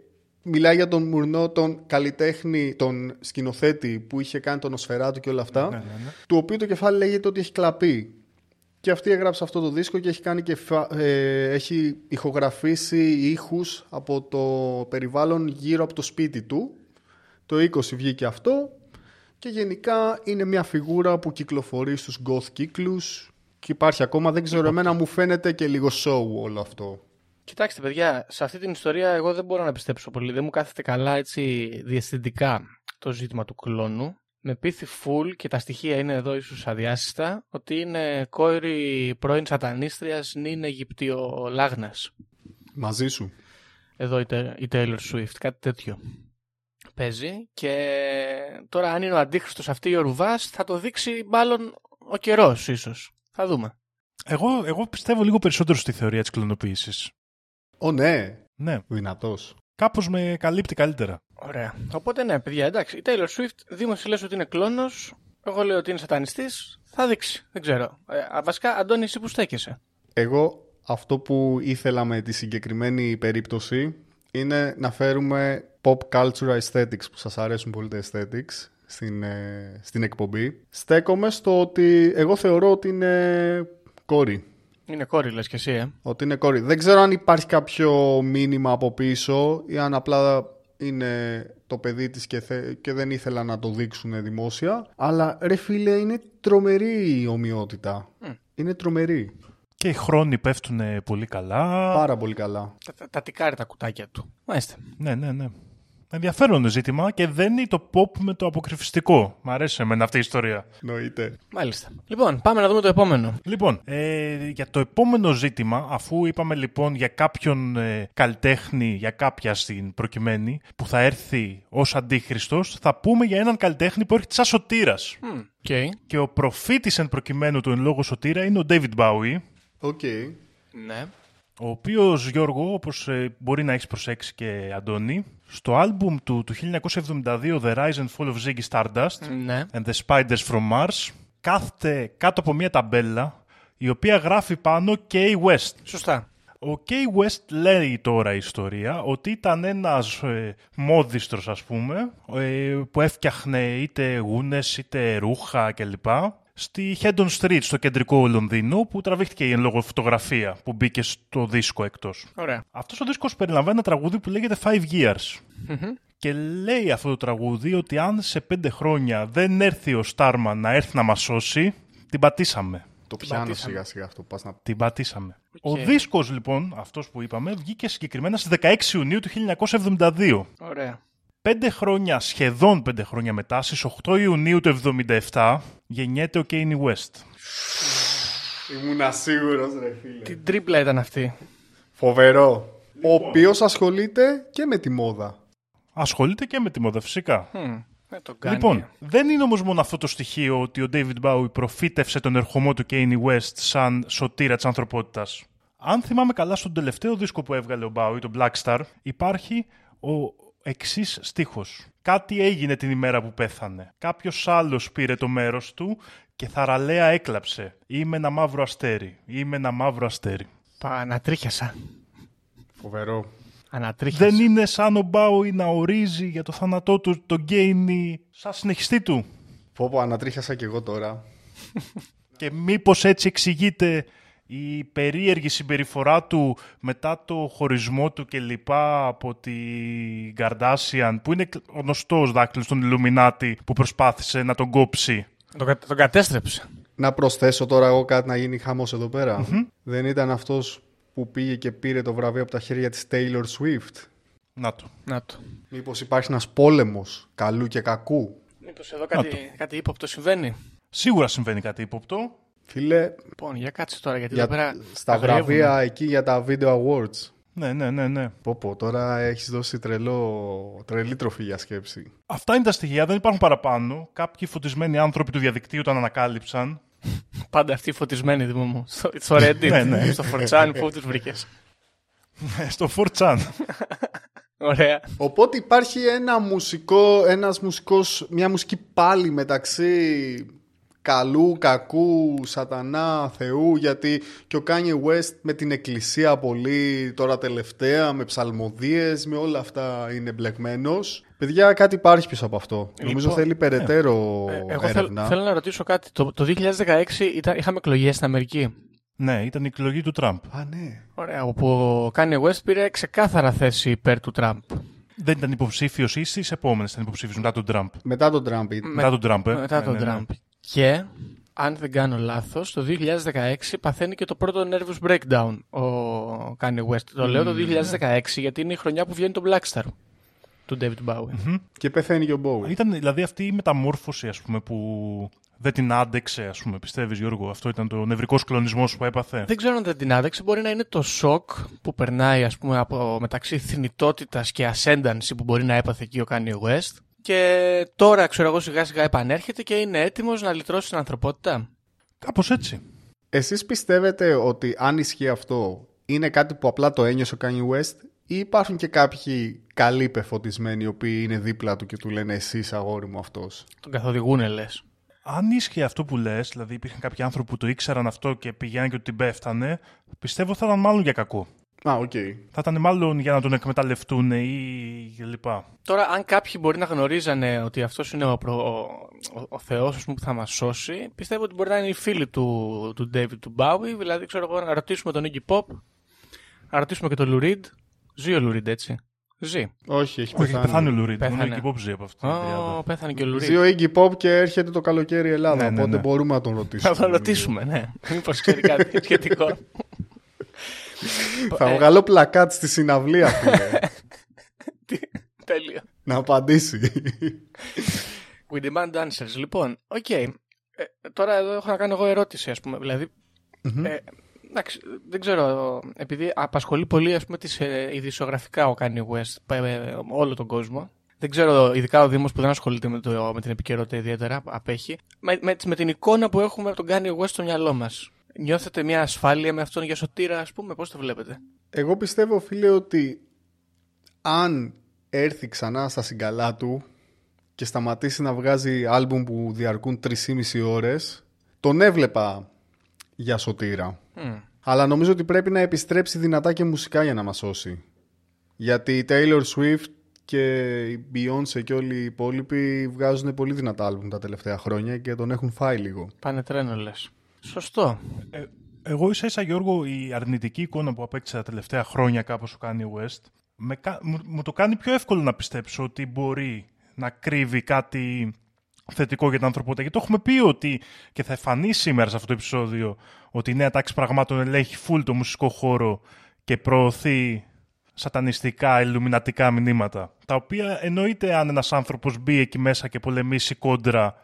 μιλάει για τον Μουρνό, τον καλλιτέχνη, τον σκηνοθέτη που είχε κάνει τον Οσφαιράτου και όλα αυτά, Ναι, ναι, ναι. του οποίου το κεφάλι λέγεται ότι έχει κλαπεί. Και αυτή έγραψε αυτό το δίσκο και έχει, κάνει και φα- ε, έχει ηχογραφήσει ήχους από το περιβάλλον γύρω από το σπίτι του. Το 20 βγήκε αυτό και γενικά είναι μια φιγούρα που κυκλοφορεί στους goth κύκλους και υπάρχει ακόμα, δεν ξέρω, εμένα μου φαίνεται και λίγο show όλο αυτό. Κοιτάξτε, παιδιά, σε αυτή την ιστορία εγώ δεν μπορώ να πιστέψω πολύ. Δεν μου κάθεται καλά έτσι διαισθητικά το ζήτημα του κλόνου. Με πείθει full και τα στοιχεία είναι εδώ ίσως αδιάσυστα ότι είναι κόρη πρώην σατανίστριας νυν Αιγυπτιολάγνας. Μαζί σου. Εδώ η, Τε- η Taylor Swift, κάτι τέτοιο. Παίζει και τώρα αν είναι ο αντίχρηστος αυτή η ορουβάς θα το δείξει μάλλον ο καιρός ίσως. Θα δούμε. Εγώ, εγώ πιστεύω λίγο περισσότερο στη θεωρία της κλωνοποίησης. Ω ναι, Ναι, δυνατός. κάπως με καλύπτει καλύτερα. Ωραία. Οπότε ναι, παιδιά, εντάξει. Η Taylor Swift δήμωσε λες ότι είναι κλόνος. Εγώ λέω ότι είναι σατανιστής. Θα δείξει. Δεν ξέρω. Ε, α, βασικά, Αντώνη, εσύ που στέκεσαι. Εγώ αυτό που ήθελα με τη συγκεκριμένη περίπτωση είναι να φέρουμε pop culture aesthetics που σας αρέσουν πολύ τα aesthetics στην, ε, στην εκπομπή. Στέκομαι στο ότι εγώ θεωρώ ότι είναι κόρη. Είναι κόρη, λες και εσύ, ε. Ότι είναι κόρη. Δεν ξέρω αν υπάρχει κάποιο μήνυμα από πίσω ή αν απλά είναι το παιδί της και, θε- και δεν ήθελα να το δείξουν δημόσια. Αλλά ρε φίλε είναι τρομερή η ομοιότητα. Είναι τρομερή. Και οι χρόνοι πέφτουν πολύ καλά. Πάρα πολύ καλά. Τα, τα, τα τικάρει τα κουτάκια του. Μάλιστα. Ναι, ναι, ναι. Ενδιαφέρον ζήτημα και δεν είναι το pop με το αποκρυφιστικό. Μ' αρέσει εμένα αυτή η ιστορία. Νοείται. Μάλιστα. Λοιπόν, πάμε να δούμε το επόμενο. Λοιπόν, ε, για το επόμενο ζήτημα, αφού είπαμε λοιπόν για κάποιον ε, καλλιτέχνη, για κάποια στην προκειμένη, που θα έρθει ως αντίχριστος, θα πούμε για έναν καλλιτέχνη που έρχεται σαν σωτήρας. Okay. Και ο προφήτης εν προκειμένω του εν λόγω σωτήρα είναι ο David Bowie, Οκ. Ναι. ο οποίος, Γιώργο, όπως ε, μπορεί να έχεις προσέξει και Αντώνη, στο άλμπουμ του του 1972 The Rise and Fall of Ziggy Stardust Ναι. and the Spiders from Mars κάθεται κάτω από μια ταμπέλα η οποία γράφει πάνω K. West. Σωστά. Ο K. West λέει τώρα η ιστορία ότι ήταν ένας ε, μόδιστρος ας πούμε ε, που έφτιαχνε είτε γούνες είτε ρούχα κλπ. Στη Heddon Street στο κεντρικό Λονδίνο που τραβήχτηκε η εν λόγω φωτογραφία που μπήκε στο δίσκο εκτός. Ωραία. Αυτός ο δίσκος περιλαμβάνει ένα τραγούδι που λέγεται Five Years. Και λέει αυτό το τραγούδι ότι αν σε πέντε χρόνια δεν έρθει ο Starman να έρθει να μας σώσει, την πατήσαμε. Το πιάνω πατήσαμε. σιγά σιγά αυτό. Πας να... Την πατήσαμε. Οκ. Ο δίσκος λοιπόν, αυτός που είπαμε, βγήκε συγκεκριμένα στις 16 Ιουνίου του 1972. Ωραία. Πέντε χρόνια, σχεδόν πέντε χρόνια μετά, στις 8 Ιουνίου του 1977, γεννιέται ο Kanye West. Ήμουν σίγουρος ρε φίλε. Τι τρίπλα ήταν αυτή; Φοβερό. Ο οποίος ασχολείται και με τη μόδα. Ασχολείται και με τη μόδα φυσικά. Μμ, Δεν το κάνει. Λοιπόν, δεν είναι όμως μόνο αυτό το στοιχείο ότι ο David Bowie προφήτευσε τον ερχομό του Kanye West σαν σωτήρα της ανθρωπότητας. Αν θυμάμαι καλά, στον τελευταίο δίσκο που έβγαλε ο Bowie, το Black Star, υπάρχει ο εξής στίχος. Κάτι έγινε την ημέρα που πέθανε. Κάποιος άλλος πήρε το μέρος του και θαραλέα έκλαψε. Είμαι ένα μαύρο αστέρι. Είμαι ένα μαύρο αστέρι. Πα, ανατρίχιασα. Φοβερό. Ανατρίχιασα. Δεν είναι σαν ο Bowie να ορίζει για το θάνατό του τον Kanye σαν συνεχιστή του. Πω πω ανατρίχιασα κι εγώ τώρα. Και μήπως έτσι εξηγείται η περίεργη συμπεριφορά του μετά το χωρισμό του και λοιπά από την Kardashian που είναι ο γνωστός δάκτυλος των Illuminati που προσπάθησε να τον κόψει. Τον, κα- τον κατέστρεψε. Να προσθέσω τώρα εγώ κάτι να γίνει χαμός εδώ πέρα. Δεν ήταν αυτός που πήγε και πήρε το βραβείο από τα χέρια της Taylor Swift; Να το. Να το. Μήπως υπάρχει ένας πόλεμος καλού και κακού; Μήπως εδώ κάτι, κάτι ύποπτο συμβαίνει; Σίγουρα συμβαίνει κάτι ύποπτο. Φίλε, Λοιπόν, για κάτσε τώρα γιατί για, εδώ πέρα. στα αγριεύουμε. βραβεία εκεί για τα Video Awards. Ναι, ναι, ναι, ναι. Πω πω, τώρα έχεις δώσει τρελό, τρελή τροφή για σκέψη. Αυτά είναι τα στοιχεία, δεν υπάρχουν παραπάνω. Κάποιοι φωτισμένοι άνθρωποι του διαδικτύου τα ανακάλυψαν. Πάντα αυτοί οι φωτισμένοι δημό μου. Στο, στο Reddit, Ναι, ναι. στο Φορτσάν, πού τους βρήκες. Στο 4chan. Ωραία. Οπότε υπάρχει ένα μουσικό, ένας μουσικός, μια μουσική πάλι μεταξύ καλού, κακού, σατανά, θεού, γιατί και ο Kanye West με την εκκλησία πολύ τώρα τελευταία, με ψαλμοδίες, με όλα αυτά είναι μπλεγμένος. Παιδιά, κάτι υπάρχει πίσω από αυτό. Νομίζω θέλει περαιτέρω Ε, Εγώ θέλ- έρευνα. θέλω να ρωτήσω κάτι. Το, το 2016 ήταν, είχαμε εκλογές στην Αμερική. ναι, ήταν η εκλογή του Τραμπ. Α, ναι. Ωραία. Όπου ο Kanye West πήρε ξεκάθαρα θέση υπέρ του Τραμπ. Δεν ήταν υποψήφιος ή στι επόμενες ήταν υποψήφιο μετά τον Τραμπ. Μετά τον Τραμπ. ήταν. Μετά τον Τραμπ, ε. Μετά Ναι, τον ναι, ναι. Τραμπ. Και, αν δεν κάνω λάθος, το 2016 παθαίνει και το πρώτο nervous breakdown ο Kanye West. Το λέω το 2016 γιατί είναι η χρονιά που βγαίνει το Black Star του David Bowie. Και πεθαίνει και ο Bowie. Ήταν δηλαδή αυτή η μεταμόρφωση ας πούμε, που δεν την άντεξε, ας πούμε, πιστεύεις Γιώργο; Αυτό ήταν το νευρικός κλονισμός που έπαθε; Δεν ξέρω αν δεν την άδεξε. Μπορεί να είναι το σοκ που περνάει ας πούμε, από μεταξύ θνητότητας και ascendancy που μπορεί να έπαθε εκεί ο Kanye West. Και τώρα, ξέρω εγώ, σιγά σιγά επανέρχεται και είναι έτοιμος να λυτρώσει την ανθρωπότητα. Κάπως έτσι. Εσείς πιστεύετε ότι αν ισχύει αυτό είναι κάτι που απλά το ένιωσε ο Kanye West ή υπάρχουν και κάποιοι καλοί πεφωτισμένοι οι οποίοι είναι δίπλα του και του λένε εσύ 'σαι αγόρι μου αυτός. Τον καθοδηγούνε, λες. Αν ίσχυε αυτό που λες, δηλαδή υπήρχαν κάποιοι άνθρωποι που το ήξεραν αυτό και πηγαίναν και ότι την πέφτανε, πιστεύω θα ήταν μάλλον για κακό. Α, οκ. Θα ήταν μάλλον για να τον εκμεταλλευτούν και λοιπά. Τώρα, αν κάποιοι μπορεί να γνωρίζανε ότι αυτός είναι ο, προ... ο, ο, ο Θεός που θα μας σώσει, πιστεύω ότι μπορεί να είναι οι φίλοι του, του David του Bowie. Δηλαδή, ξέρω εγώ, να ρωτήσουμε τον Iggy Pop, να ρωτήσουμε και τον Lou Reed. Ζει ο Lou Reed, έτσι. Ζει. Όχι, έχει Όχι, έχει πεθάνει. πεθάνει ο Lou Reed. Μόνο Πέθανε. εκεί υπόψη από αυτή την Ω, τριάδα. πέθανε και ο Ζει Lou Reed. ο Iggy Pop και έρχεται το καλοκαίρι η Ελλάδα, Ναι, ναι, οπότε ναι. μπορούμε να τον ρωτήσουμε. Να τον ρωτήσουμε, ναι. Μήπως ξέρει κάτι σχετικό. Θα βγάλω πλακάτ στη συναυλία, φίλε. Τι- Τέλειο. να απαντήσει. We demand answers. Λοιπόν, οκ. Ε, τώρα εδώ έχω να κάνω εγώ ερώτηση, ας πούμε. Δηλαδή, ε, εντάξει, δεν ξέρω, επειδή απασχολεί πολύ, ας πούμε, τις ε, ειδησιογραφικά ο Kanye West, ε, ε, όλο τον κόσμο. Δεν ξέρω, ειδικά ο Δήμος που δεν ασχολείται με, το, με την επικαιρότητα ιδιαίτερα, απέχει. Με, με, με την εικόνα που έχουμε από τον Kanye West στο μυαλό μας. Νιώθετε μια ασφάλεια με αυτόν για σωτήρα, ας πούμε, πώς το βλέπετε; Εγώ πιστεύω, φίλε, ότι αν έρθει ξανά στα συγκαλά του και σταματήσει να βγάζει άλμπουμ που διαρκούν 3,5 ώρες, τον έβλεπα για σωτήρα. Μμ. Αλλά νομίζω ότι πρέπει να επιστρέψει δυνατά και μουσικά για να μας σώσει. Γιατί η Taylor Swift και η Beyoncé και όλοι οι υπόλοιποι βγάζουν πολύ δυνατά άλμπουμ τα τελευταία χρόνια και τον έχουν φάει λίγο. Πάνε τρένο, λες. Σωστό. Ε, εγώ ίσα ίσα Γιώργο η αρνητική εικόνα που απέκτησε τα τελευταία χρόνια κάπως ο Kanye West με, κα- μου, μου το κάνει πιο εύκολο να πιστέψω ότι μπορεί να κρύβει κάτι θετικό για την ανθρωπότητα. Γιατί το έχουμε πει ότι και θα εμφανεί σήμερα σε αυτό το επεισόδιο ότι η νέα τάξη πραγμάτων ελέγχει φουλ το μουσικό χώρο και προωθεί σατανιστικά, ηλουμινατικά μηνύματα. Τα οποία εννοείται αν ένας άνθρωπος μπει εκεί μέσα και πολεμήσει κόντρα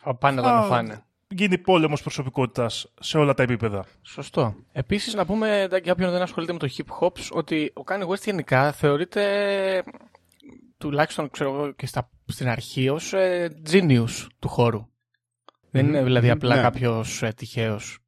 Θα πάνε να Α, τον φάνε. Γίνει πόλεμος προσωπικότητας σε όλα τα επίπεδα. Σωστό. Επίσης, να πούμε εντάξει, για όποιον δεν ασχολείται με το hip hop ότι ο Kanye West γενικά θεωρείται τουλάχιστον ξέρω εγώ και στα, στην αρχή ως genius του χώρου. Δεν είναι δηλαδή απλά ναι. κάποιος ε, τυχαίος.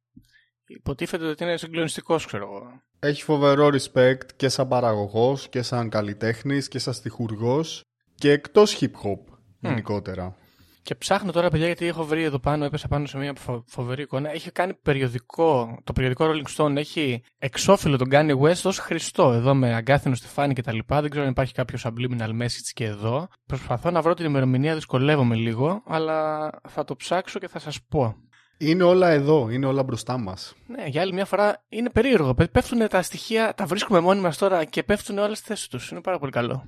Υποτίθεται ότι είναι συγκλονιστικός, ξέρω εγώ. Έχει φοβερό respect και σαν παραγωγός και σαν καλλιτέχνης και σαν στιχουργός και εκτός hip hop γενικότερα. Και ψάχνω τώρα, παιδιά, γιατί έχω βρει εδώ πάνω, έπεσα πάνω σε μια φο- φοβερή εικόνα. Έχει κάνει περιοδικό, το περιοδικό Rolling Stone έχει εξώφυλλο τον Kanye West ως Χριστό, εδώ με αγκάθινο στεφάνι κτλ. Δεν ξέρω αν υπάρχει κάποιος subliminal message και εδώ. Προσπαθώ να βρω την ημερομηνία, δυσκολεύομαι λίγο, αλλά θα το ψάξω και θα σας πω. Είναι όλα εδώ, είναι όλα μπροστά μας. Ναι, για άλλη μια φορά είναι περίεργο. Πέφτουν τα στοιχεία, τα βρίσκουμε μόνοι μας τώρα και πέφτουν όλες τις θέσεις τους. Είναι πάρα πολύ καλό.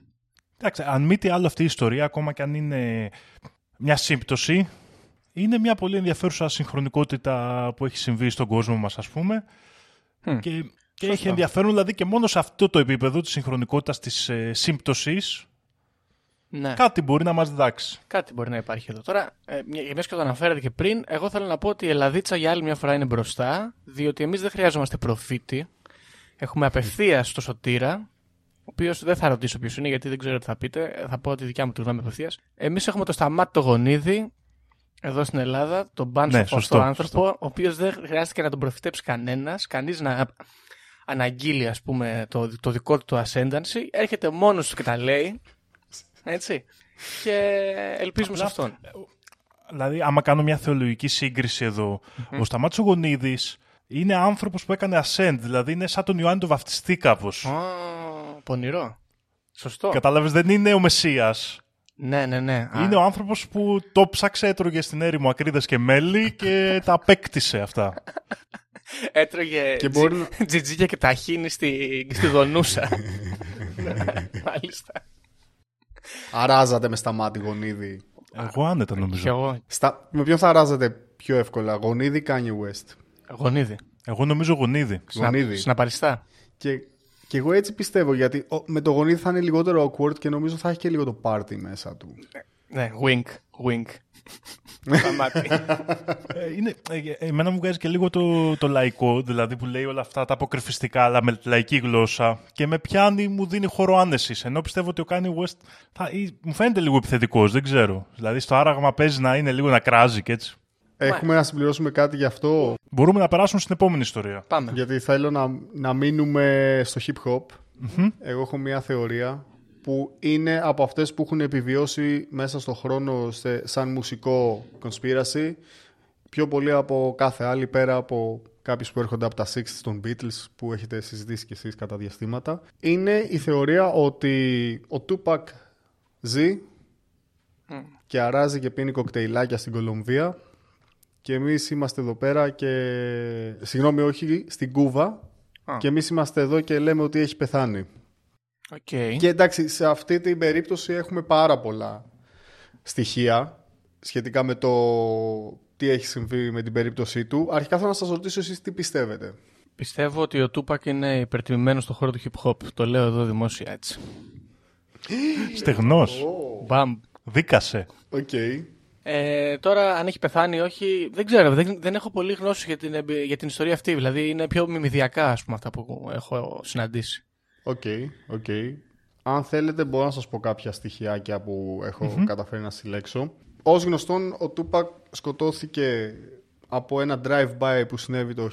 Εντάξει, αν μη τι άλλο αυτή η ιστορία, ακόμα και αν είναι μια σύμπτωση, είναι μια πολύ ενδιαφέρουσα συγχρονικότητα που έχει συμβεί στον κόσμο μας, ας πούμε. Μμ. Και, και έχει ενδιαφέρον δηλαδή και μόνο σε αυτό το επίπεδο της συγχρονικότητας της ε, σύμπτωσης Ναι. κάτι μπορεί να μας διδάξει. Κάτι μπορεί να υπάρχει εδώ. Τώρα, ε, μια μια και το αναφέρατε και πριν, εγώ θέλω να πω ότι η Ελλαδίτσα για άλλη μια φορά είναι μπροστά, διότι εμείς δεν χρειάζομαστε προφήτη. Έχουμε απευθεία στο σωτήρα, ο οποίος δεν θα ρωτήσω ποιος είναι, γιατί δεν ξέρω τι θα πείτε. Ε, Θα πω τη δικιά μου τη γνώμη απευθείας. Εμείς έχουμε το σταμάτη το γονίδι, εδώ στην Ελλάδα, τον μπάνσο Ναι, ναι, σωστό, άνθρωπο, ο οποίος δεν χρειάστηκε να τον προφητέψει κανένας, κανείς να αναγγείλει, ας πούμε, το, το δικό του το ascendancy. Έρχεται μόνος του και τα λέει. Έτσι. Και ελπίζουμε σε αυτόν. Δηλαδή, άμα κάνω μια θεολογική σύγκριση εδώ, ο Σταμάτης ο Γονίδης είναι άνθρωπος που έκανε ascend, δηλαδή είναι σαν τον Ιωάννη το βαφτιστή κάπως. Α, πονηρό. Σωστό. Κατάλαβες, δεν είναι ο Μεσσίας. Ναι, ναι, ναι. Α, Είναι ο άνθρωπος που το ψάξε, έτρωγε στην έρημο ακρίδες και μέλι και τα απέκτησε αυτά. Έτρωγε Και τζι- μπορεί να- τζιτζίκια και ταχύνη στη, στη δονούσα. Μάλιστα. Αράζατε με σταμάτη γονίδι. Εγώ άνετα Και νομίζω. εγώ. Στα... Με ποιον θα αράζατε πιο εύκολα, γονίδι Kanye West; Γονίδι. Εγώ νομίζω γονίδι. Γονίδι. Συναπαριστά. Και, και εγώ έτσι πιστεύω, γιατί ο- με το γονίδι θα είναι λιγότερο awkward και νομίζω θα έχει και λίγο το party μέσα του. Ναι, wink, wink. Σταμάτη. Ε, είναι, ε, εμένα μου βγάζει και λίγο το, το λαϊκό, δηλαδή που λέει όλα αυτά τα αποκρυφιστικά, αλλά με λαϊκή γλώσσα και με πιάνει, μου δίνει χώρο άνεσης. Ενώ πιστεύω ότι ο Kanye West θα, ή, μου φαίνεται λίγο επιθετικός, δεν ξέρω. Δηλαδή στο άραγμα παίζει να είναι λίγο να κράζει και έτσι. Έχουμε να συμπληρώσουμε κάτι γι' αυτό, Μπορούμε να περάσουμε στην επόμενη ιστορία. Πάμε. γιατί θέλω να, να μείνουμε στο hip hop. Εγώ έχω μια θεωρία που είναι από αυτές που έχουν επιβιώσει μέσα στο χρόνο σε, σαν μουσικό conspiracy πιο πολύ από κάθε άλλη πέρα από κάποιους που έρχονται από τα 60 των Beatles που έχετε συζητήσει και εσείς κατά διαστήματα είναι η θεωρία ότι ο Tupac ζει και αράζει και πίνει κοκτέιλάκια στην Κολομβία και εμείς είμαστε εδώ πέρα και... Συγγνώμη, όχι, στην Κούβα Α. και εμείς είμαστε εδώ και λέμε ότι έχει πεθάνει. Οκ. Και εντάξει, σε αυτή την περίπτωση έχουμε πάρα πολλά στοιχεία σχετικά με το τι έχει συμβεί με την περίπτωσή του. Αρχικά θέλω να σας ρωτήσω εσείς τι πιστεύετε. Πιστεύω ότι ο Τούπακ είναι υπερτιμημένος στον χώρο του hip hop. Το λέω εδώ δημόσια έτσι. Στεγνός. Μπαμ. Δίκασε. Οκ. Ε, τώρα, αν έχει πεθάνει ή όχι, δεν ξέρω. Δεν, δεν έχω πολύ γνώση για την, εμπει- για την ιστορία αυτή. Δηλαδή, είναι πιο μιμιδιακά ας πούμε, αυτά που έχω συναντήσει. Οκ, οκ. Αν θέλετε μπορώ να σας πω κάποια στοιχειάκια που έχω καταφέρει να συλλέξω. Ως γνωστόν, ο Τούπακ σκοτώθηκε από ένα drive-by που συνέβη το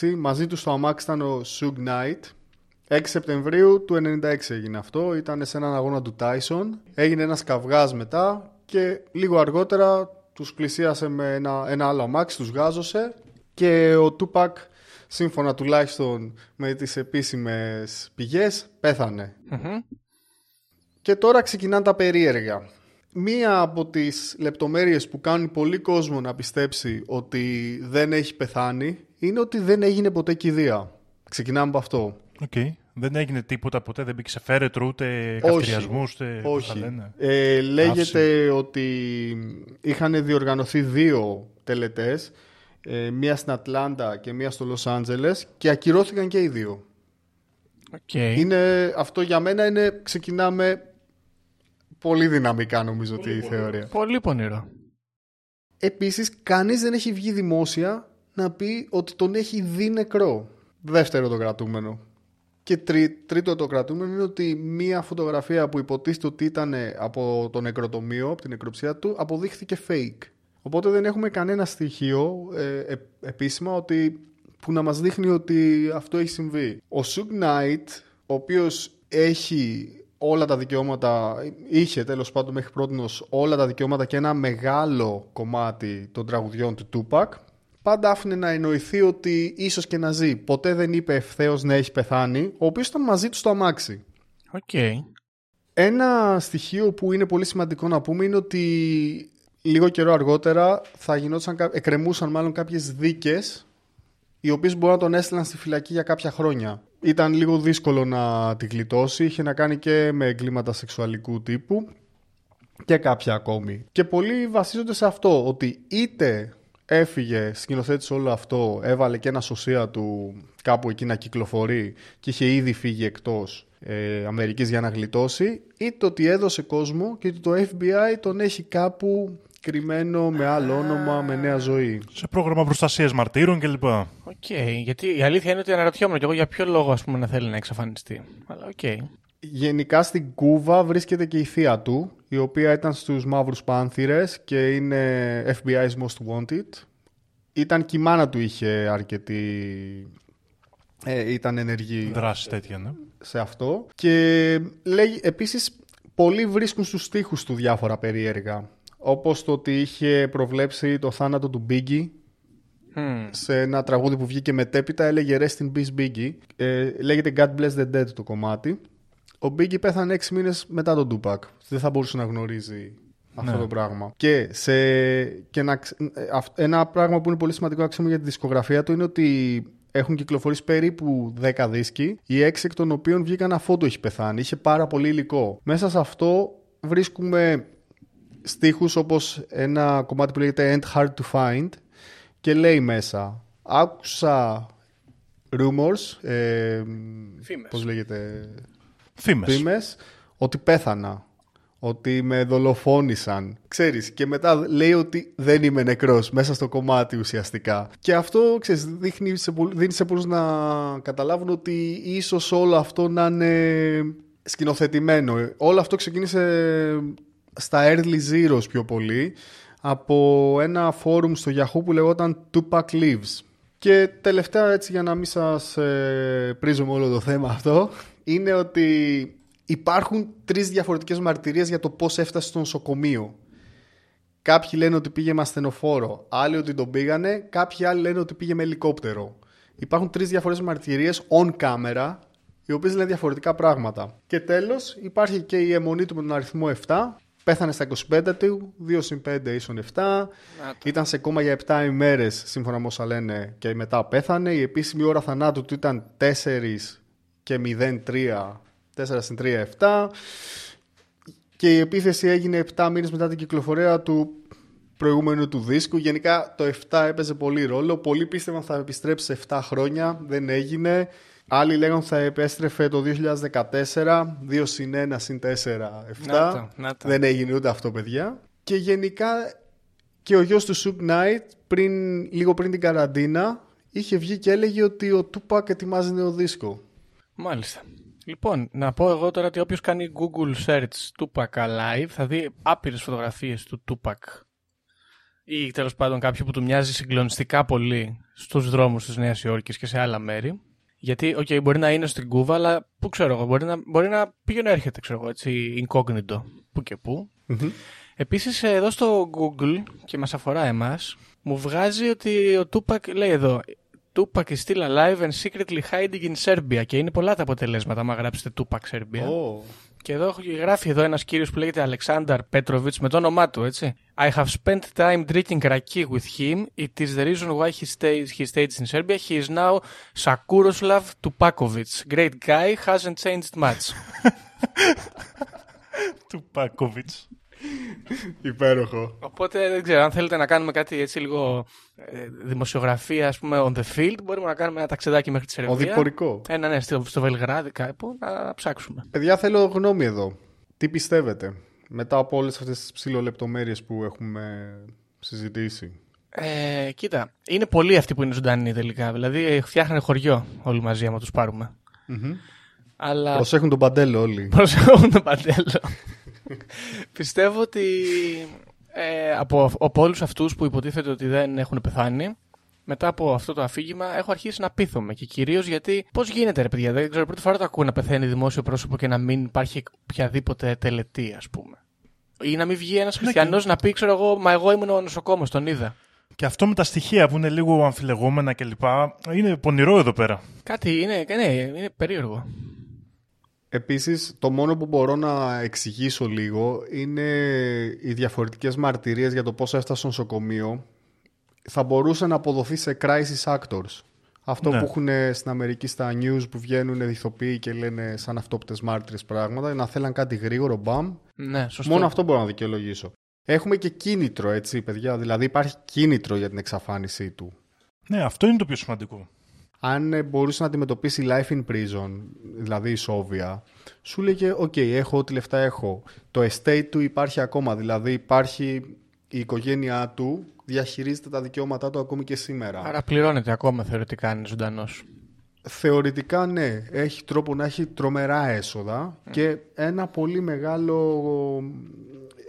1996. Μαζί του στο αμάξι ήταν ο Suge Knight. 6 Σεπτεμβρίου του 1996 έγινε αυτό. Ήταν σε έναν αγώνα του Tyson. Έγινε ένας καυγάς μετά και λίγο αργότερα τους πλησίασε με ένα, ένα άλλο αμάξι, τους γάζωσε και ο Τούπακ σύμφωνα τουλάχιστον με τις επίσημες πηγές πέθανε. Και τώρα ξεκινάνε τα περίεργα. Μία από τις λεπτομέρειες που κάνουν πολύ κόσμο να πιστέψει ότι δεν έχει πεθάνει είναι ότι δεν έγινε ποτέ κηδεία. Ξεκινάμε από αυτό. Οκ. Δεν έγινε τίποτα ποτέ, δεν μπήκε σε φέρετρο, ούτε καυτηριασμούς, ούτε πώς τα Όχι. λένε. Ε, λέγεται ότι είχαν διοργανωθεί δύο τελετές, ε, μία στην Ατλάντα και μία στο Λος Άντζελες και ακυρώθηκαν και οι δύο. Οκ. Είναι, αυτό για μένα είναι, ξεκινάμε πολύ δυναμικά νομίζω τη θεωρία. Πολύ πονηρό. Επίσης, κανείς δεν έχει βγει δημόσια να πει ότι τον έχει δει νεκρό. Δεύτερο το κρατούμενο. Και τρί, τρίτο το κρατούμενο είναι ότι μία φωτογραφία που υποτίθεται ότι ήταν από το νεκροτομείο, από την νεκροψία του, αποδείχθηκε fake. Οπότε δεν έχουμε κανένα στοιχείο ε, ε, επίσημα ότι, που να μας δείχνει ότι αυτό έχει συμβεί. Ο Suge Knight, ο οποίος έχει όλα τα δικαιώματα, είχε τέλος πάντων μέχρι πρώτης όλα τα δικαιώματα και ένα μεγάλο κομμάτι των τραγουδιών του Tupac, πάντα άφηνε να εννοηθεί ότι ίσως και να ζει. Ποτέ δεν είπε ευθέως να έχει πεθάνει, ο οποίος ήταν μαζί του στο αμάξι. Οκ. Ένα στοιχείο που είναι πολύ σημαντικό να πούμε είναι ότι λίγο καιρό αργότερα θα γινόταν, κα- εκκρεμούσαν μάλλον κάποιες δίκες οι οποίες μπορεί να τον έστειλαν στη φυλακή για κάποια χρόνια. Ήταν λίγο δύσκολο να την γλιτώσει, είχε να κάνει και με εγκλήματα σεξουαλικού τύπου και κάποια ακόμη. Και πολλοί βασίζονται σε αυτό, ότι είτε έφυγε, σκηνοθέτησε όλο αυτό, έβαλε και ένα σωσία του κάπου εκεί να κυκλοφορεί και είχε ήδη φύγει εκτός ε, Αμερικής για να γλιτώσει, είτε ότι έδωσε κόσμο και ότι το FBI τον έχει κάπου κρυμμένο με άλλο όνομα, με νέα ζωή. Σε πρόγραμμα προστασίας μαρτύρων κλπ. Οκ. Γιατί η αλήθεια είναι ότι αναρωτιόμουν και εγώ για ποιο λόγο ας πούμε, να θέλει να εξαφανιστεί. Αλλά οκ. Γενικά στην Κούβα βρίσκεται και η θεία του, η οποία ήταν στους Μαύρους Πάνθυρες και είναι FBI's Most Wanted. Ήταν και η μάνα του είχε αρκετή... Ε, ήταν ενεργή Δράση τέτοια, ναι. σε αυτό. Και λέει, επίσης, πολλοί βρίσκουν στους στίχους του διάφορα περίεργα. Όπως το ότι είχε προβλέψει το θάνατο του Biggie Μμμ. σε ένα τραγούδι που βγήκε μετέπειτα έλεγε Rest in Peace Biggie. Ε, λέγεται God Bless the Dead το κομμάτι. Ο Biggie πέθανε 6 μήνες μετά τον Tupac. Δεν θα μπορούσε να γνωρίζει αυτό Ναι. το πράγμα. Και, σε, και να, ξ- ε, αυ- ένα πράγμα που είναι πολύ σημαντικό να ξέρουμε για τη δισκογραφία του είναι ότι έχουν κυκλοφορήσει περίπου 10 δίσκοι, οι 6 εκ των οποίων βγήκαν αφού του έχει πεθάνει. Είχε πάρα πολύ υλικό. Μέσα σε αυτό βρίσκουμε στίχους όπως ένα κομμάτι που λέγεται Ain't Hard to Find και λέει μέσα άκουσα rumors ε, Φήμες. πώς λέγεται Φήμε. φήμες ότι πέθανα ότι με δολοφόνησαν. Ξέρεις και μετά λέει ότι δεν είμαι νεκρός μέσα στο κομμάτι ουσιαστικά. Και αυτό ξέρεις, δείχνει σε, πολλ- δίνει σε πολλούς να καταλάβουν ότι ίσως όλο αυτό να είναι σκηνοθετημένο. Όλο αυτό ξεκίνησε στα early zeros πιο πολύ από ένα φόρουμ στο Yahoo που λεγόταν Tupac Lives. Και τελευταία έτσι για να μην σας ε, πρίζω με όλο το θέμα αυτό είναι ότι υπάρχουν τρεις διαφορετικές μαρτυρίες για το πώς έφτασε στο νοσοκομείο. Κάποιοι λένε ότι πήγε με ασθενοφόρο, άλλοι ότι τον πήγανε, κάποιοι άλλοι λένε ότι πήγε με ελικόπτερο. Υπάρχουν τρεις διαφορετικές μαρτυρίες on camera, οι οποίες λένε διαφορετικά πράγματα. Και τέλος υπάρχει και η αιμονή του με τον αριθμό 7. Πέθανε στα 25 του, 2 συν 5 ίσον 7. Ήταν σε κόμμα για 7 ημέρες, σύμφωνα με όσα λένε, και μετά πέθανε. Η επίσημη ώρα θανάτου του ήταν 4 και 0,3, 4 συν 3, 7. Και η επίθεση έγινε 7 μήνες μετά την κυκλοφορία του προηγούμενου του δίσκου. Γενικά το 7 έπαιζε πολύ ρόλο. Πολλοί πίστευαν θα επιστρέψει σε 7 χρόνια. Δεν έγινε. Άλλοι λέγανε ότι θα επέστρεφε το 2014, 2 συν 1 συν 4, 7. Να το, να το. Δεν έγινε ούτε αυτό, παιδιά. Και γενικά και ο γιος του Suge Knight, πριν, λίγο πριν την καραντίνα, είχε βγει και έλεγε ότι ο Tupac ετοιμάζει νέο δίσκο. Μάλιστα. Λοιπόν, να πω εγώ τώρα ότι όποιος κάνει Google search Tupac Alive θα δει άπειρες φωτογραφίες του Tupac ή τέλος πάντων κάποιου που του μοιάζει συγκλονιστικά πολύ στους δρόμους της Νέας Υόρκης και σε άλλα μέρη. Γιατί, οκ, μπορεί να είναι στην Κούβα, αλλά πού ξέρω εγώ, μπορεί να, μπορεί να πήγαινε έρχεται, ξέρω εγώ, έτσι, incognito, που και που. Επίσης, εδώ στο Google, και μας αφορά εμάς, μου βγάζει ότι ο Tupac, λέει εδώ, Tupac is still alive and secretly hiding in Serbia και είναι πολλά τα αποτελέσματα, άμα γράψετε Tupac Serbia. Oh. Και εδώ γράφει εδώ ένας κύριος που λέγεται Alexander Petrovich με το όνομά του, έτσι. I have spent time drinking raki with him. It is the reason why he stays, he stays in Serbia. He is now Sakuroslav Tupakovic. Great guy, hasn't changed much. Του Πάκοβιτς. Υπέροχο. Οπότε δεν ξέρω, αν θέλετε να κάνουμε κάτι έτσι λίγο ε, δημοσιογραφία, ας πούμε, on the field, μπορούμε να κάνουμε ένα ταξιδάκι μέχρι τη Σερβία. Οδηπορικό. Ένα, ναι, στο, στο Βελγράδι κάπου, να ψάξουμε. Παιδιά, θέλω γνώμη εδώ. Τι πιστεύετε μετά από όλες αυτές τις ψηλολεπτομέρειες που έχουμε συζητήσει; Ε, κοίτα, είναι πολλοί αυτοί που είναι ζωντανοί τελικά. Δηλαδή, φτιάχνανε χωριό όλοι μαζί, άμα τους πάρουμε. Αλλά. Προσέχουν τον παντέλο όλοι. Προσέχουν τον Παντέλο. Πιστεύω ότι ε, από, από όλους αυτούς που υποτίθεται ότι δεν έχουν πεθάνει, μετά από αυτό το αφήγημα έχω αρχίσει να πείθομαι. Και κυρίως γιατί πώς γίνεται, ρε παιδιά, δεν ξέρω, πρώτη φορά το ακούω να πεθαίνει δημόσιο πρόσωπο και να μην υπάρχει οποιαδήποτε τελετή, ας πούμε. Ή να μην βγει ένας χριστιανός να πει, ξέρω εγώ, Μα εγώ ήμουν ο νοσοκόμος, τον είδα. Και αυτό με τα στοιχεία που είναι λίγο αμφιλεγόμενα κλπ. Είναι πονηρό εδώ πέρα. Κάτι είναι, ναι, είναι περίεργο. Επίσης, το μόνο που μπορώ να εξηγήσω λίγο είναι οι διαφορετικές μαρτυρίες για το πώς έφτασε στο νοσοκομείο. Θα μπορούσε να αποδοθεί σε crisis actors. Αυτό Ναι. που έχουν στην Αμερική στα news που βγαίνουν ηθοποιοί και λένε σαν αυτόπτες μάρτυρες πράγματα, να θέλαν κάτι γρήγορο, μπαμ. Ναι, σωστό. Μόνο αυτό μπορώ να δικαιολογήσω. Έχουμε και κίνητρο, έτσι, παιδιά. Δηλαδή υπάρχει κίνητρο για την εξαφάνισή του. Ναι, αυτό είναι το πιο σημαντικό. Αν ε, μπορούσε να αντιμετωπίσει life in prison, δηλαδή ισόβια, σου λέγε, οκ, έχω ό,τι λεφτά έχω. Το estate του υπάρχει ακόμα, δηλαδή υπάρχει η οικογένειά του, διαχειρίζεται τα δικαιώματά του ακόμη και σήμερα. Άρα πληρώνεται ακόμα θεωρητικά αν είναι ζωντανός. Θεωρητικά ναι, έχει τρόπο να έχει τρομερά έσοδα και ένα πολύ μεγάλο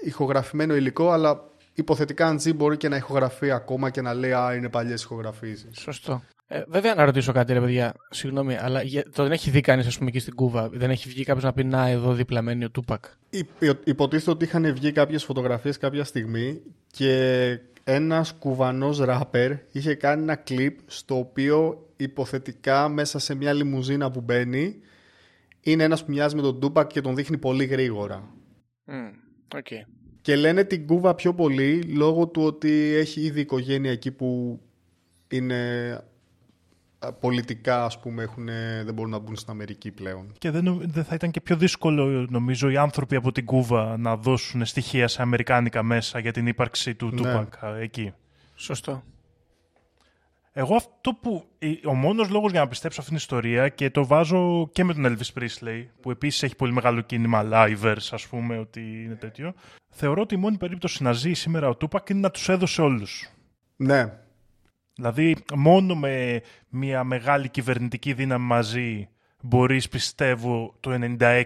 ηχογραφημένο υλικό, αλλά υποθετικά αν ζει μπορεί και να ηχογραφεί ακόμα και να λέει «Α, είναι παλιές ηχογραφήσεις». Σωστό. Ε, βέβαια να ρωτήσω κάτι, ρε παιδιά. Συγγνώμη, αλλά για- το δεν έχει δει κανείς, ας πούμε, εκεί στην Κούβα. Δεν έχει βγει κάποιος να πει Να, εδώ δίπλα μένει ο Τούπακ. Υ- Υποτίθεται ότι είχαν βγει κάποιες φωτογραφίες κάποια στιγμή και ένας κουβανός ράπερ είχε κάνει ένα κλιπ στο οποίο υποθετικά μέσα σε μια λιμουζίνα που μπαίνει είναι ένας που μοιάζει με τον Τούπακ και τον δείχνει πολύ γρήγορα. Οκ. Και λένε την Κούβα πιο πολύ λόγω του ότι έχει ήδη οικογένεια εκεί που είναι α, πολιτικά ας πούμε έχουν, δεν μπορούν να μπουν στην Αμερική πλέον. Και δεν, νο- δεν θα ήταν και πιο δύσκολο, νομίζω, οι άνθρωποι από την Κούβα να δώσουν στοιχεία σε αμερικάνικα μέσα για την ύπαρξη του Ναι. Τούπακ α, εκεί. Σωστό. Εγώ αυτό που. ε, Ο μόνος λόγος για να πιστέψω αυτήν την ιστορία και το βάζω και με τον Elvis Presley, που επίσης έχει πολύ μεγάλο κίνημα livers, ας πούμε, ότι είναι τέτοιο. Θεωρώ ότι η μόνη περίπτωση να ζει σήμερα ο Τούπακ είναι να τους έδωσε όλους. Ναι, Δηλαδή, μόνο με μια μεγάλη κυβερνητική δύναμη μαζί μπορείς, πιστεύω, το 96,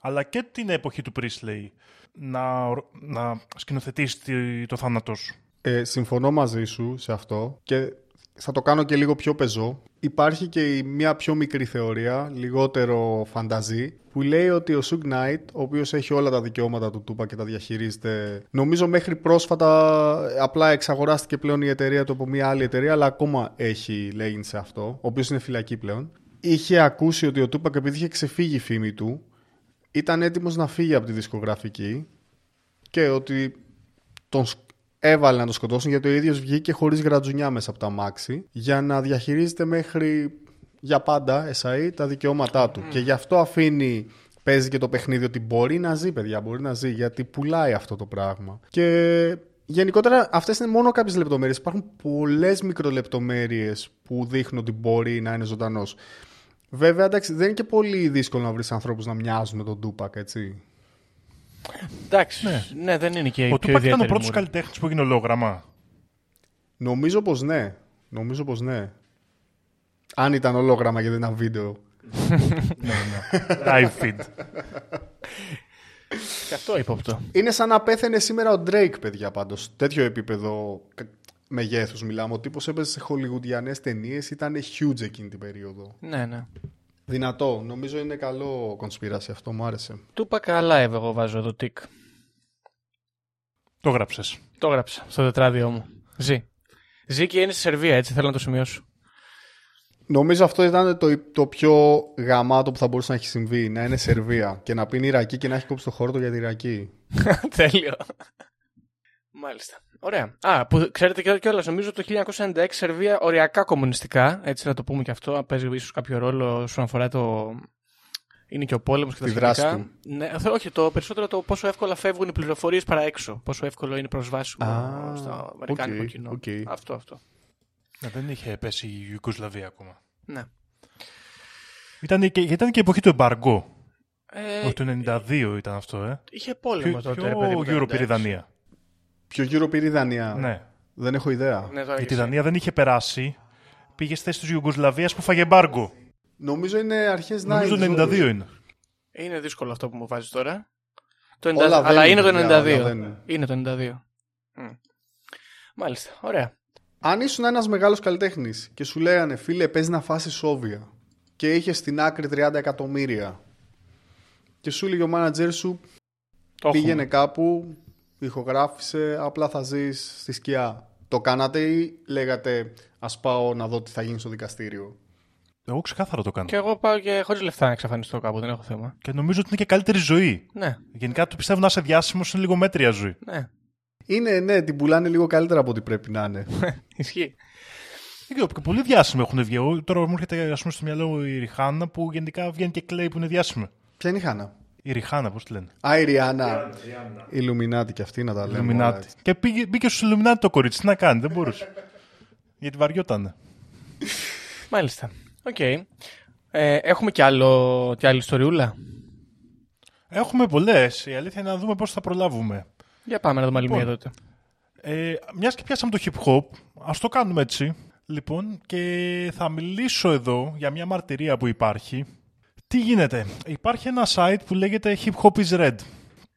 αλλά και την εποχή του Πρίσλεϊ, να, να σκηνοθετείς τη- το θάνατό σου. Ε, συμφωνώ μαζί σου σε αυτό και θα το κάνω και λίγο πιο πεζό. Υπάρχει και η- μια πιο μικρή θεωρία, λιγότερο φανταζή, που λέει ότι ο Σουγκ Knight, ο οποίος έχει όλα τα δικαιώματα του Τούπα και τα διαχειρίζεται, νομίζω μέχρι πρόσφατα ε, απλά εξαγοράστηκε πλέον η εταιρεία του από μια άλλη εταιρεία, αλλά ακόμα έχει λέγει σε αυτό, ο οποίος είναι φυλακή πλέον. Είχε ακούσει ότι ο Τούπακ επειδή είχε ξεφύγει η φήμη του, ήταν έτοιμος να φύγει από τη δισκογραφική και ότι τον σκ- έβαλε να τον σκοτώσουν γιατί ο ίδιος βγήκε χωρίς γρατζουνιά μέσα από τα μάξι για να διαχειρίζεται μέχρι για πάντα εσαΐ τα δικαιώματά του. Και γι' αυτό αφήνει, παίζει και το παιχνίδι ότι μπορεί να ζει παιδιά, μπορεί να ζει γιατί πουλάει αυτό το πράγμα. Και γενικότερα αυτές είναι μόνο κάποιες λεπτομέρειες. Υπάρχουν πολλές μικρολεπτομέρειες που δείχνουν ότι μπορεί να είναι ζωντανός. Βέβαια, εντάξει, δεν είναι και πολύ δύσκολο να βρεις ανθρώπους να μοιάζουν με τον Τούπακ, έτσι. Εντάξει, ναι. δεν είναι και η Ο πιο Τούπακ ήταν ο ιδιαίτερη πρώτος μούρη. καλλιτέχνης που έγινε ολόγραμμα. Νομίζω πως ναι. Νομίζω πως ναι. Αν ήταν ολόγραμμα και δεν ήταν βίντεο. Live feed. Και αυτό ύποπτο. Είναι σαν να πέθαινε σήμερα ο Drake, παιδιά, πάντως. Τέτοιο επίπεδο μεγέθους μιλάμε. Ο τύπος έπαιζε σε χολιγουντιανές ταινίες, ήταν huge εκείνη την περίοδο. Ναι, ναι. Δυνατό. Νομίζω είναι καλό κονσπίραση αυτό, μου άρεσε. Του είπα καλά, εγώ βάζω το τικ. Το γράψες. Το έγραψα στο τετράδιό μου. Ζει. Ζει και είναι στη Σερβία, έτσι θέλω να το σημειώσω. Νομίζω αυτό ήταν το, το πιο γαμάτο που θα μπορούσε να έχει συμβεί. Να είναι Σερβία και να πίνει Ιρακή και να έχει κόψει το χώρο του για τη Ιρακή. Τέλειο. Μάλιστα. Ωραία. Α, που ξέρετε και κιόλας, νομίζω το 1996 Σερβία οριακά κομμουνιστικά. Έτσι να το πούμε και αυτό. αν Παίζει ίσως κάποιο ρόλο όσον αφορά το. Είναι και ο πόλεμος και τα Τη σχετικά. δράση του. Ναι, θε- όχι, το περισσότερο το πόσο εύκολα φεύγουν οι πληροφορίες παρά έξω. Πόσο εύκολο είναι προσβάσιμο Α, στο αμερικάνικο οκ, κοινό. οκ. Αυτό, αυτό. Ναι, δεν είχε πέσει η Ιουγκοσλαβία ακόμα. Ναι. Ήταν και, ήταν και η εποχή του εμπαργκό. Ε, Όχι, το 92 ήταν αυτό, ε. είχε πόλεμο Ποιο, τότε. ποιο ρε παιδί μου, το γύρο 96. πήρε η Δανία. Ποιο γύρο πήρε η Δανία. Ναι. Δεν έχω ιδέα. Ναι, τώρα Γιατί η είσαι. Δανία δεν είχε περάσει. Πήγε στη θέση της Ιουγκοσλαβίας που φάγε εμπάργκο. Νομίζω είναι αρχές να. Νομίζω το 92 είναι. Είναι δύσκολο αυτό που μου βάζεις τώρα. Το 90... Όλα δεν Αλλά είναι, είναι το παιδιά, 92. όλα δεν είναι. Είναι το 92. Μμ. Μάλιστα. Ωραία. Αν ήσουν ένας μεγάλος καλλιτέχνης και σου λέγανε φίλε, παίζει να φάσει σόβια και είχες στην άκρη 30 εκατομμύρια και σου έλεγε ο μάνατζερ σου Το πήγαινε έχουμε. κάπου, ηχογράφησε, απλά θα ζεις στη σκιά. Το κάνατε ή λέγατε Α πάω να δω τι θα γίνει στο δικαστήριο. Εγώ ξεκάθαρα το κάνω. Και εγώ πάω και χωρίς λεφτά να εξαφανιστώ κάπου. Δεν έχω θέμα. Και νομίζω ότι είναι και καλύτερη ζωή. Ναι, Γενικά το πιστεύω να είσαι διάσημος είναι λίγο μέτρια ζωή. ναι. Είναι, ναι, την πουλάνε λίγο καλύτερα από ό,τι πρέπει να είναι. Ισχύει. Δεν ξέρω, και πολλοί διάσημοι έχουν βγει. Εγώ Τώρα μου έρχεται ας πούμε, στο μυαλό η Ριχάνα που γενικά βγαίνει και κλαίει που είναι διάσημη. Ποια είναι η Χάνα. Η Ριχάνα, πώς τη λένε; Α, η Ριάννα. Ιλουμινάτι και αυτή να τα λέμε. όλα Ιλουμινάτι. έτσι. Και πήγε, μπήκε στους Ιλουμινάτι το κορίτσι. Τι να κάνει, δεν μπορούσε. Γιατί βαριότανε. Μάλιστα. Οκ. Ε, έχουμε κι, άλλο, κι άλλη ιστοριούλα; Έχουμε πολλές. Η αλήθεια είναι να δούμε πώς θα προλάβουμε. Για πάμε να δούμε άλλη Λοιπόν. μία τότε. Ε, Μιας και πιάσαμε το hip hop, ας το κάνουμε έτσι. Λοιπόν, και θα μιλήσω εδώ για μια μαρτυρία που υπάρχει. Τι γίνεται, υπάρχει ένα site που λέγεται Hip Hop is Red.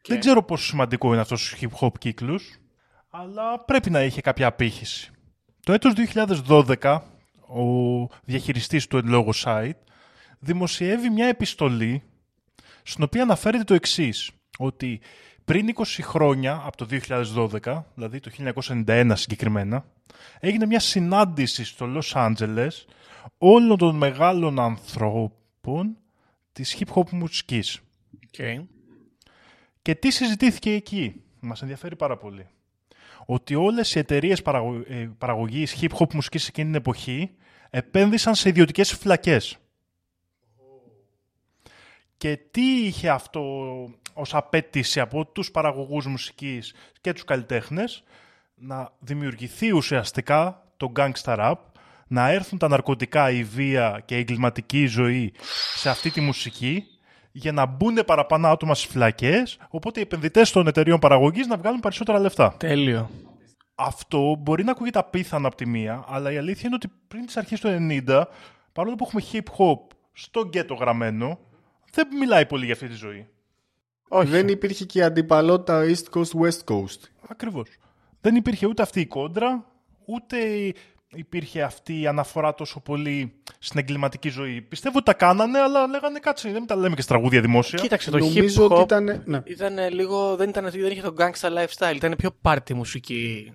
Δεν ξέρω πόσο σημαντικό είναι αυτός ο hip hop κύκλος, αλλά πρέπει να είχε κάποια απήχηση. Το έτος 2012, ο διαχειριστής του εν λόγω site δημοσιεύει μια επιστολή στην οποία αναφέρεται το εξής, ότι πριν 20 χρόνια, από το 2012, δηλαδή το 1991 συγκεκριμένα, έγινε μια συνάντηση στο Λος Άντζελες όλων των μεγάλων ανθρώπων της hip-hop μουσικής. Okay. Και τι συζητήθηκε εκεί, μας ενδιαφέρει πάρα πολύ. Ότι όλες οι εταιρείες παραγω... ε, παραγωγής hip-hop μουσικής εκείνη την εποχή επένδυσαν σε ιδιωτικές φυλακές. Και τι είχε αυτό ως απέτηση από τους παραγωγούς μουσικής και τους καλλιτέχνες; Να δημιουργηθεί ουσιαστικά το gangsta rap, να έρθουν τα ναρκωτικά, η βία και η εγκληματική ζωή σε αυτή τη μουσική για να μπουν παραπάνω άτομα στις φυλακές, οπότε οι επενδυτές των εταιρείων παραγωγής να βγάλουν περισσότερα λεφτά. Τέλειο. Αυτό μπορεί να ακούγεται απίθανο από τη μία, αλλά η αλήθεια είναι ότι πριν τις αρχές του 90, παρόλο που έχουμε hip-hop στο γκέτο γραμμένο, δεν μιλάει πολύ για αυτή τη ζωή. Όχι. Δεν υπήρχε και η αντιπαλότητα East Coast West Coast. Ακριβώς. Δεν υπήρχε ούτε αυτή η κόντρα, ούτε υπήρχε αυτή η αναφορά τόσο πολύ στην εγκληματική ζωή. Πιστεύω ότι τα κάνανε, αλλά λέγανε κάτσε, δεν τα λέμε και στα τραγούδια δημόσια. Κοίταξε, το Νομίζω hip ότι hop ήταν. Ναι. ήταν λίγο, δεν, ήταν, δεν είχε το gangsta lifestyle, ήταν πιο party μουσική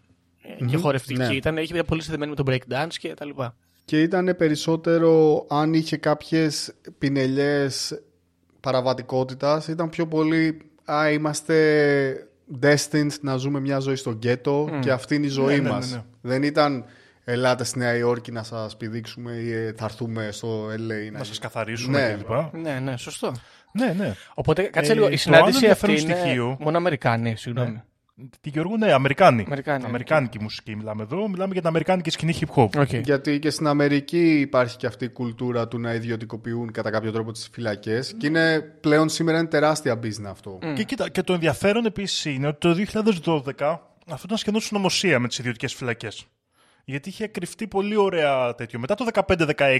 ε, και χορευτική. ναι. Ήταν, είχε πολύ συνδεμένη με το breakdance και τα λοιπά. Και ήταν περισσότερο αν είχε κάποιες πινελιές παραβατικότητας, ήταν πιο πολύ «Α, είμαστε destined να ζούμε μια ζωή στο γκέτο και αυτή είναι η ζωή ναι, ναι, μας». ναι. Δεν ήταν «Ελάτε στη Νέα Υόρκη να σας πηδήξουμε ή «Ε, θα έρθουμε στο LA». Να σας καθαρίσουμε Ναι. κλπ. Ναι, ναι, σωστό. Ναι, ναι. Οπότε κάτσε Ε, λίγο. Η το συνάντηση άλλο αυτή είναι ενδιαφέρον στοιχείο- μόνο Αμερικάνοι, συγγνώμη. Τι Γιώργο, ναι, Αμερικάνοι. Αμερικάνοι, Αμερικάνικη μουσική μιλάμε εδώ. Μιλάμε για την Αμερικάνικη σκηνή hip hop. Okay. Γιατί και στην Αμερική υπάρχει και αυτή η κουλτούρα του να ιδιωτικοποιούν κατά κάποιο τρόπο τις φυλακές και είναι πλέον σήμερα είναι τεράστια business αυτό. Και, κοίτα, και το ενδιαφέρον επίσης είναι ότι το 2012 αυτό ήταν σχεδόν συνωμοσία με τις ιδιωτικές φυλακές. Γιατί είχε κρυφτεί πολύ ωραία τέτοιο. Μετά το 15-16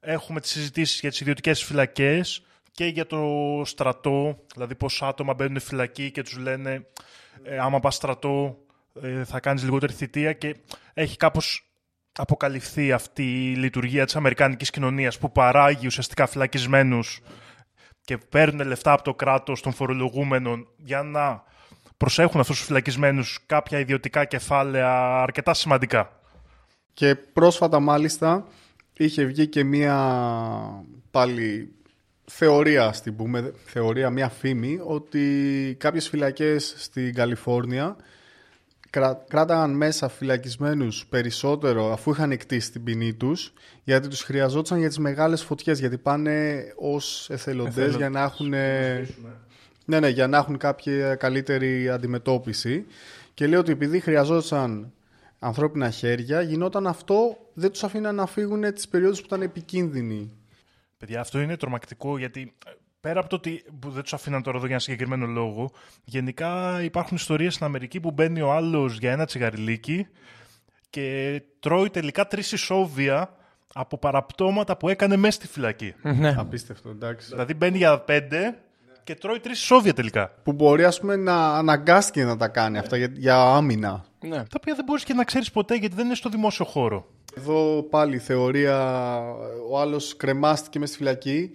έχουμε τις συζητήσεις για τις ιδιωτικές φυλακές και για το στρατό. Δηλαδή, πόσα άτομα μπαίνουν φυλακή και τους λένε ε, άμα πας στρατό ε, θα κάνεις λιγότερη θητεία. Και έχει κάπως αποκαλυφθεί αυτή η λειτουργία της αμερικάνικης κοινωνίας που παράγει ουσιαστικά φυλακισμένους και παίρνουν λεφτά από το κράτος των φορολογούμενων για να προσέχουν αυτούς τους φυλακισμένους κάποια ιδιωτικά κεφάλαια αρκετά σημαντικά. Και πρόσφατα μάλιστα είχε βγει και μία πάλι θεωρία, στην πούμε, θεωρία, μία φήμη ότι κάποιες φυλακές στην Καλιφόρνια κρά, κράταγαν μέσα φυλακισμένους περισσότερο αφού είχαν εκτίσει την ποινή τους γιατί τους χρειαζόταν για τις μεγάλες φωτιές γιατί πάνε ως εθελοντές για να έχουν ναι, ναι, για να έχουν κάποια καλύτερη αντιμετώπιση και λέει ότι επειδή χρειαζόταν ανθρώπινα χέρια γινόταν αυτό δεν τους αφήναν να φύγουν τις περιόδους που ήταν επικίνδυνοι Παιδιά, αυτό είναι τρομακτικό γιατί ε, πέρα από το ότι που δεν τους αφήναν τώρα εδώ για ένα συγκεκριμένο λόγο, γενικά υπάρχουν ιστορίες στην Αμερική που μπαίνει ο άλλος για ένα τσιγαριλίκι και τρώει τελικά τρεις ισόβια από παραπτώματα που έκανε μέσα στη φυλακή. Ναι. Απίστευτο, εντάξει. δηλαδή μπαίνει για πέντε και τρώει τρεις ισόβια τελικά. Που μπορεί ας πούμε να αναγκάστηκε να τα κάνει αυτά για, για άμυνα. ναι. Τα οποία δεν μπορείς και να ξέρεις ποτέ γιατί δεν είναι στο δημόσιο χώρο. Εδώ πάλι θεωρία, ο άλλος κρεμάστηκε μέσα στη φυλακή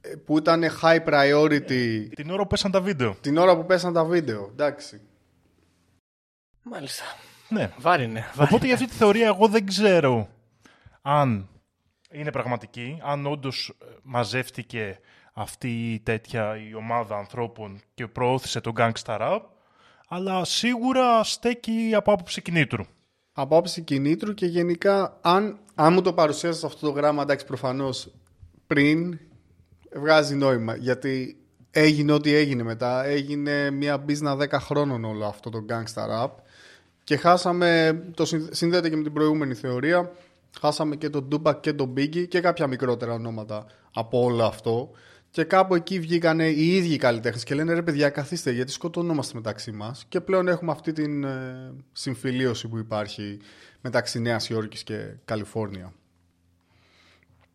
ε, που ήταν high priority Την ώρα που πέσαν τα βίντεο. την ώρα που πέσαν τα βίντεο. Εντάξει. Μάλιστα. Ναι. Βάρινε. Οπότε για αυτή τη θεωρία εγώ δεν ξέρω αν είναι πραγματική, αν όντως μαζεύτηκε αυτή η τέτοια η ομάδα ανθρώπων και προώθησε τον gangsta rap, αλλά σίγουρα στέκει από άποψη κινήτρου. Από άποψη κινήτρου και γενικά αν, αν μου το παρουσίασες αυτό το γράμμα εντάξει προφανώς πριν βγάζει νόημα γιατί έγινε ό,τι έγινε μετά έγινε μια μπίζνα 10 χρόνων όλο αυτό το gangsta rap και χάσαμε, το συνδέ- συνδέεται και με την προηγούμενη θεωρία χάσαμε και τον Tupac και τον Biggie και κάποια μικρότερα ονόματα από όλο αυτό και κάπου εκεί βγήκανε οι ίδιοι οι καλλιτέχνες και λένε ρε παιδιά καθίστε γιατί σκοτωνόμαστε μεταξύ μας και πλέον έχουμε αυτή την ε, συμφιλίωση που υπάρχει μεταξύ Νέας Υόρκης και Καλιφόρνια.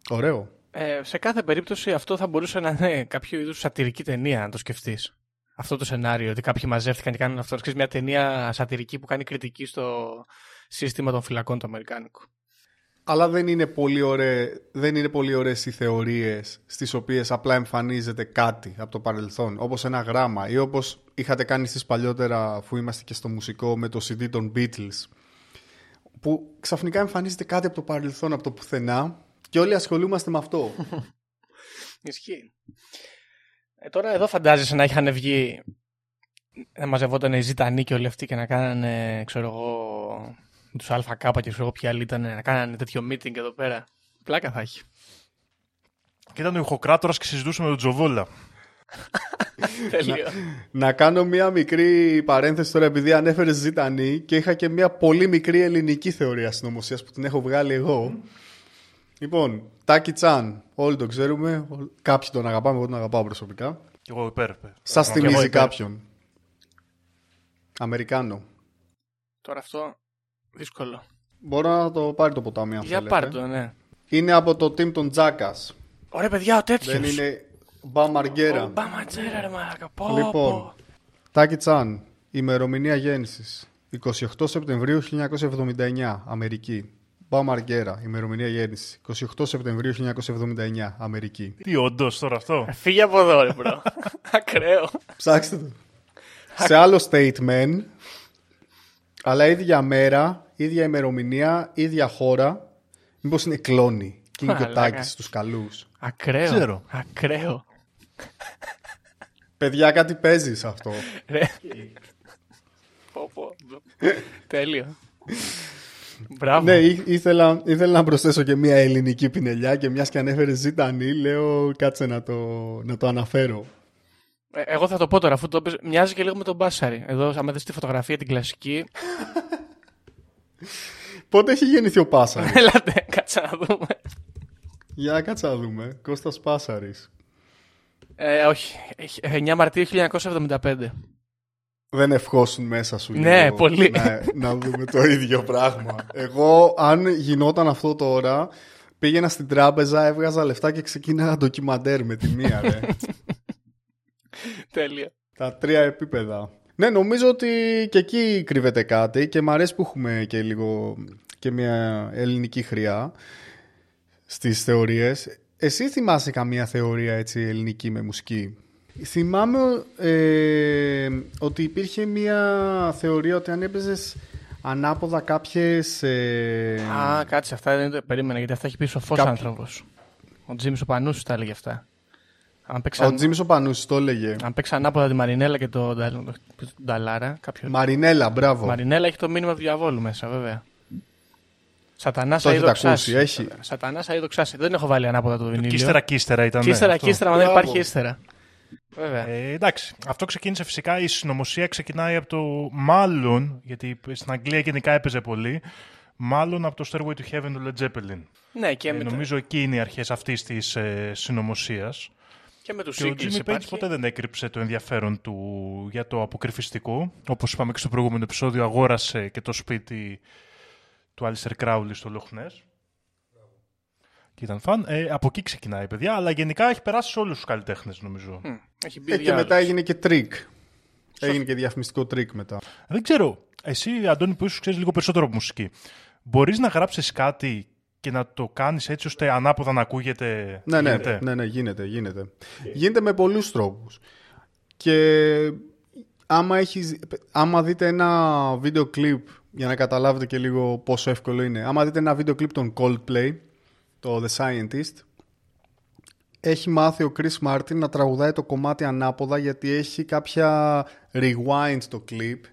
Ωραίο. Ε, σε κάθε περίπτωση αυτό θα μπορούσε να είναι κάποιο είδους σατυρική ταινία, αν το σκεφτείς. Αυτό το σενάριο, ότι κάποιοι μαζεύτηκαν και κάνουν αυτό. Ξέρεις, μια ταινία σατυρική που κάνει κριτική στο σύστημα των φυλακών του Αμερικάνικου. Αλλά δεν είναι πολύ, ωραί, δεν είναι πολύ ωραίες οι θεωρίες στις οποίες απλά εμφανίζεται κάτι από το παρελθόν, όπως ένα γράμμα ή όπως είχατε κάνει εσείς παλιότερα αφού είμαστε και στο μουσικό με το CD των Beatles που ξαφνικά εμφανίζεται κάτι από το παρελθόν, από το πουθενά και όλοι ασχολούμαστε με αυτό. Ισχύει. Ε, τώρα εδώ φαντάζεσαι να είχαν βγει να μαζευόταν οι Ζητανοί και όλοι αυτοί και να κάνανε, ξέρω εγώ, τους ΑΚ και ξέρω εγώ ποιοι άλλοι ήταν, να κάνανε τέτοιο meeting εδώ πέρα. Πλάκα θα έχει. Και ήταν ο ηχοκράτορας και συζητούσαμε με τον Τζοβόλα. Τέλειο. Να κάνω μία μικρή παρένθεση τώρα επειδή ανέφερες Ζητανή και είχα και μία πολύ μικρή ελληνική θεωρία συνωμοσία που την έχω βγάλει εγώ. Λοιπόν, Τάκι Τσάν, όλοι το ξέρουμε. ο- Κάποιοι τον αγαπάμε, εγώ τον αγαπάω προσωπικά. Και εγώ υπέρ. υπέρ. Σας Και εγώ θυμίζει υπέρ. κάποιον. Αμερικάνο. Τώρα αυτό δύσκολο. Μπορώ να το πάρει το ποτάμι αν Για θέλετε. πάρ' το, ναι. Είναι από το team των Τζάκας. Ωραία παιδιά, ο τέτοιος. Δεν είναι Μπαμ Αργέρα. Μπαματζέρα ρε μαλάκα. Πω, Λοιπόν, πω. Τάκι Τσάν, ημερομηνία γέννησης 28 Σεπτεμβρίου 1979, Αμερική. Μπαμ Αργέρα, ημερομηνία γέννησης 28 Σεπτεμβρίου 1979, Αμερική. Τι όντως τώρα αυτό; Ε, Φύγε από εδώ ρε bro. Ακραίο. Ψάξτε το. Σε άλλο state μεν, αλλά ίδια μέρα, ίδια ημερομηνία, ίδια χώρα. Μήπως είναι κλώνοι και είναι και ο Μαλάκα. Τάκης στους καλούς. Ακραίο. Ξέρω. Ακραίο. Παιδιά, κάτι παίζει σε αυτό. Ρε. Πω, πω. Τέλειο. Μπράβο. ναι, ή- ήθελα, ήθελα να προσθέσω και μια ελληνική πινελιά και μιας και ανέφερε Ζήτανη, λέω κάτσε να το, να το αναφέρω. Ε, εγώ θα το πω τώρα, αφού το πες, μοιάζει και λίγο με τον Μπάσαρη. Εδώ, άμα δεις τη φωτογραφία την κλασική. Πότε έχει γεννηθεί ο Πάσαρης; Έλατε, κάτσε να δούμε. Για κάτσε να δούμε. Κώστας Πάσαρης. Ε, όχι, 9 Μαρτίου 1975. Δεν ευχόσουν μέσα σου Ναι, λίγο πολύ. Να, να δούμε το ίδιο πράγμα. Εγώ, αν γινόταν αυτό τώρα, πήγαινα στην τράπεζα, έβγαζα λεφτά και ξεκίναγα ντοκιμαντέρ με τη μία, ρε. Τέλεια. Τα τρία επίπεδα. Ναι, νομίζω ότι και εκεί κρύβεται κάτι και μου αρέσει που έχουμε και λίγο και μια ελληνική χρειά στις θεωρίες. Εσύ θυμάσαι καμία θεωρία έτσι ελληνική με μουσική; Θυμάμαι ε, ότι υπήρχε μια θεωρία ότι αν έπαιζες ανάποδα κάποιες... Ε, Α, κάτσε, αυτά δεν το περίμενα γιατί αυτά έχει πει σοφός Κάποιο- άνθρωπος. Ο Τζίμι ο Πανούσης τα έλεγε αυτά. Αν ο παίξαν, Τζίμις ο Πανούσης το έλεγε. αν παίξαν ανάποδα τη Μαρινέλα και τον Ντα- τον Νταλάρα, κάποιο. Μαρινέλα, μπράβο. Μαρινέλα έχει το μήνυμα του διαβόλου μέσα, βέβαια. Σατανά Το έχετε αίδο ακούσει, έχει. Σατανά αίδο ξάση. Δεν έχω βάλει ανάποδα το Και βινίλιο. ύστερα και ύστερα ήταν. Και ύστερα, αυτό. και ύστερα, μα δεν Μπράβο. υπάρχει ύστερα. Βέβαια. Ε, εντάξει, αυτό ξεκίνησε φυσικά. Η συνωμοσία ξεκινάει από το μάλλον, γιατί στην Αγγλία γενικά έπαιζε πολύ, μάλλον από το Stairway to Heaven του Led Zeppelin. ναι, και, Ε, με, νομίζω εκεί είναι οι αρχές αυτής της ε, συνωμοσίας. Και με τους Και ο Eagles Jimmy Page υπάρχει. ποτέ δεν έκρυψε το ενδιαφέρον του για το αποκρυφιστικό. Όπως είπαμε και στο προηγούμενο επεισόδιο, αγόρασε και το σπίτι του Alistair Crowley στο Loch Ness. Και ήταν φαν. Ε, από εκεί ξεκινάει, παιδιά, αλλά γενικά έχει περάσει σε όλους τους καλλιτέχνες, νομίζω. Μμ, Έχει μπει Ε, και διάλογος. μετά έγινε και τρικ. Έγινε και διαφημιστικό τρικ μετά. Δεν ξέρω, εσύ Αντώνη που ίσως ξέρεις λίγο περισσότερο από μουσική, μπορείς να γράψεις κάτι και να το κάνεις έτσι ώστε ανάποδα να ακούγεται. Ναι, ναι, γίνεται; ναι, ναι, γίνεται, γίνεται. Γίνεται με πολλούς τρόπους. Και άμα, έχεις, άμα δείτε ένα βίντεο κλιπ, για να καταλάβετε και λίγο πόσο εύκολο είναι, άμα δείτε ένα βίντεο κλιπ των Coldplay, το The Scientist, έχει μάθει ο Chris Martin να τραγουδάει το κομμάτι ανάποδα γιατί έχει κάποια rewind στο κλιπ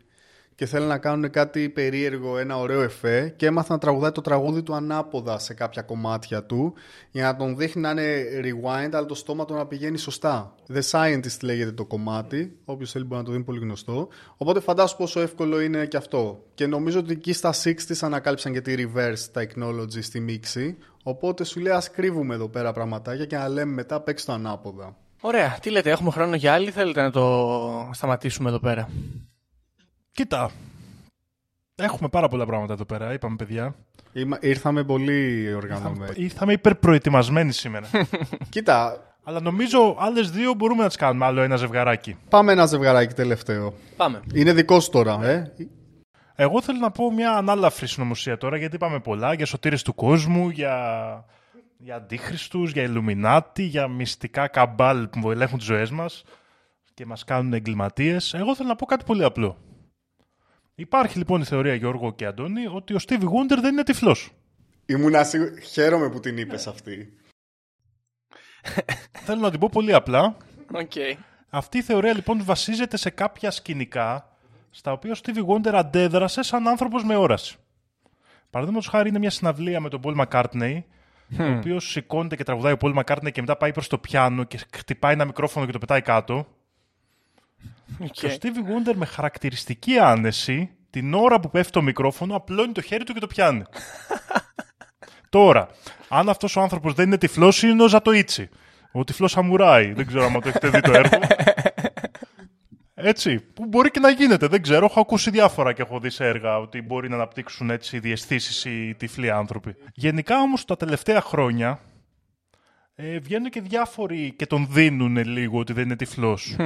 και θέλει να κάνουν κάτι περίεργο, ένα ωραίο εφέ και έμαθε να τραγουδάει το τραγούδι του ανάποδα σε κάποια κομμάτια του για να τον δείχνει να είναι rewind αλλά το στόμα του να πηγαίνει σωστά. The Scientist λέγεται το κομμάτι, όποιος θέλει μπορεί να το δει είναι πολύ γνωστό. Οπότε φαντάσου πόσο εύκολο είναι και αυτό. Και νομίζω ότι εκεί στα 60s ανακάλυψαν και τη reverse technology στη μίξη. Οπότε σου λέει ας κρύβουμε εδώ πέρα πραγματάκια και να λέμε μετά παίξει το ανάποδα. Ωραία, τι λέτε, έχουμε χρόνο για άλλη, θέλετε να το σταματήσουμε εδώ πέρα; Κοίτα, έχουμε πάρα πολλά πράγματα εδώ πέρα, είπαμε παιδιά. Είμα- Ήρθαμε πολύ οργανωμένοι. Ήρθαμε υπερπροετοιμασμένοι σήμερα. Κοίτα, Αλλά νομίζω άλλες δύο μπορούμε να τις κάνουμε, άλλο ένα ζευγαράκι. πάμε ένα ζευγαράκι τελευταίο. Πάμε. Είναι δικό σου τώρα, ε; Εγώ θέλω να πω μια ανάλαφρη συνωμοσία τώρα, γιατί είπαμε πολλά για σωτήρες του κόσμου, για, για αντίχριστους, για Ιλουμινάτι, για μυστικά καμπάλ που ελέγχουν τις ζωές μας και μας κάνουν εγκληματίες. Εγώ θέλω να πω κάτι πολύ απλό. Υπάρχει λοιπόν η θεωρία Γιώργο και Αντώνη ότι ο Stevie Wonder δεν είναι τυφλός. Ήμουν σίγουρος. Χαίρομαι που την είπες αυτή. θέλω να την πω πολύ απλά. Οκ. Αυτή η θεωρία λοιπόν βασίζεται σε κάποια σκηνικά στα οποία ο Stevie Wonder αντέδρασε σαν άνθρωπος με όραση. Παραδείγματος χάρη είναι μια συναυλία με τον Paul McCartney, ο οποίος σηκώνεται και τραγουδάει ο Paul McCartney και μετά πάει προς το πιάνο και χτυπάει ένα μικρόφωνο και το πετάει κάτω. Και ο Stevie Wonder με χαρακτηριστική άνεση, την ώρα που πέφτει το μικρόφωνο, απλώνει το χέρι του και το πιάνει. Τώρα, αν αυτός ο άνθρωπος δεν είναι τυφλός, είναι ο Ζατοίτσι. Ο τυφλός Σαμουράι. Δεν ξέρω αν το έχετε δει το έργο. Έτσι, που μπορεί και να γίνεται, δεν ξέρω. Έχω ακούσει διάφορα και έχω δει σε έργα ότι μπορεί να αναπτύξουν έτσι διαισθήσεις οι τυφλοί άνθρωποι. Γενικά όμως τα τελευταία χρόνια ε, βγαίνουν και διάφοροι και τον δίνουν λίγο ότι δεν είναι τυφλός.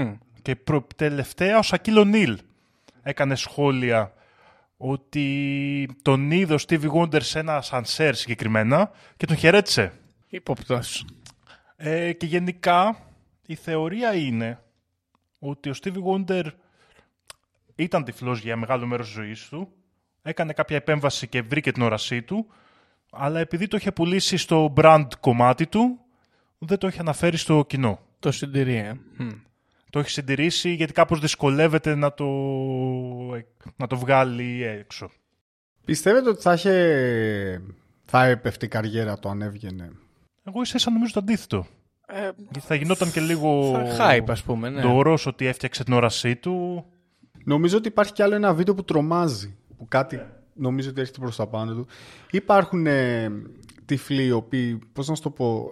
Και προ, τελευταία ο Σακύλο Νίλ έκανε σχόλια ότι τον είδε ο Stevie Wonder σε ένα σανσέρ συγκεκριμένα και τον χαιρέτησε. Υποπτός. Ε, και γενικά η θεωρία είναι ότι ο Stevie Wonder ήταν τυφλός για μεγάλο μέρος της ζωής του, έκανε κάποια επέμβαση και βρήκε την όρασή του, αλλά επειδή το είχε πουλήσει στο brand κομμάτι του, δεν το είχε αναφέρει στο κοινό. Το συντηρεί, ε. Μμ. Το έχει συντηρήσει γιατί κάπως δυσκολεύεται να το, να το βγάλει έξω. Πιστεύετε ότι θα είχε. Θα έπεφτε η καριέρα του αν έβγαινε. Εγώ ίσα ίσα νομίζω το αντίθετο. Ε, Θα γινόταν και λίγο θα hype, ας πούμε, ναι. ντορός ότι έφτιαξε την όρασή του. Νομίζω ότι υπάρχει κι άλλο ένα βίντεο που τρομάζει. Που κάτι νομίζω ότι έρχεται προς τα πάνω του. Υπάρχουν ε, τυφλοί οι οποίοι, πώς να σου το πω,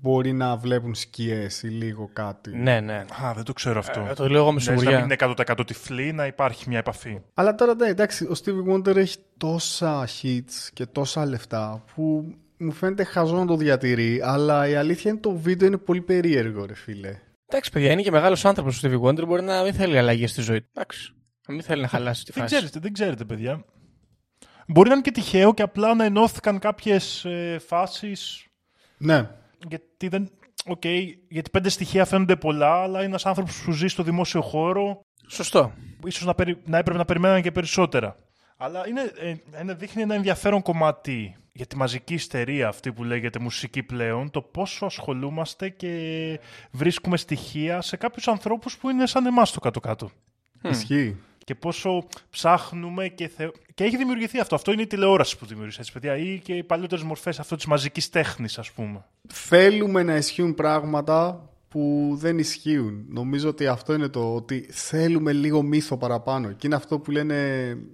μπορεί να βλέπουν σκιές ή λίγο κάτι. Ναι, ναι. Α, δεν το ξέρω αυτό. Ε, το λέω εγώ με Λες να σιγουριά. μην είναι 100% τυφλή, να υπάρχει μια επαφή. Αλλά τώρα ναι, εντάξει, ο Stevie Wonder έχει τόσα hits και τόσα λεφτά που μου φαίνεται χαζό να το διατηρεί, αλλά η αλήθεια είναι το βίντεο είναι πολύ περίεργο, ρε φίλε. Εντάξει, παιδιά, είναι και μεγάλος άνθρωπος ο Stevie Wonder. Μπορεί να μην θέλει αλλαγή στη ζωή του. Εντάξει. Να μην θέλει να χαλάσει τη Δεν φάση. ξέρετε, δεν ξέρετε, παιδιά. Μπορεί να είναι και τυχαίο και απλά να ενώθηκαν κάποιες ε, φάσεις Ναι, γιατί δεν... Οκ, γιατί πέντε στοιχεία φαίνονται πολλά, αλλά είναι ένας άνθρωπος που ζει στο δημόσιο χώρο Σωστό. ίσως να, περι... να έπρεπε να περιμέναν και περισσότερα. Αλλά είναι, ε, είναι, δείχνει ένα ενδιαφέρον κομμάτι για τη μαζική ιστερία αυτή που λέγεται μουσική πλέον, το πόσο ασχολούμαστε και βρίσκουμε στοιχεία σε κάποιους ανθρώπους που είναι σαν εμάς στο κάτω-κάτω. ισχύει. Και πόσο ψάχνουμε και, θε... και έχει δημιουργηθεί αυτό. Αυτό είναι η τηλεόραση που δημιουργήσε, έτσι παιδιά, ή και οι παλιότερες μορφές αυτό της μαζικής τέχνης, ας πούμε. Θέλουμε να ισχύουν πράγματα που δεν ισχύουν. Νομίζω ότι αυτό είναι το ότι θέλουμε λίγο μύθο παραπάνω. Και είναι αυτό που λένε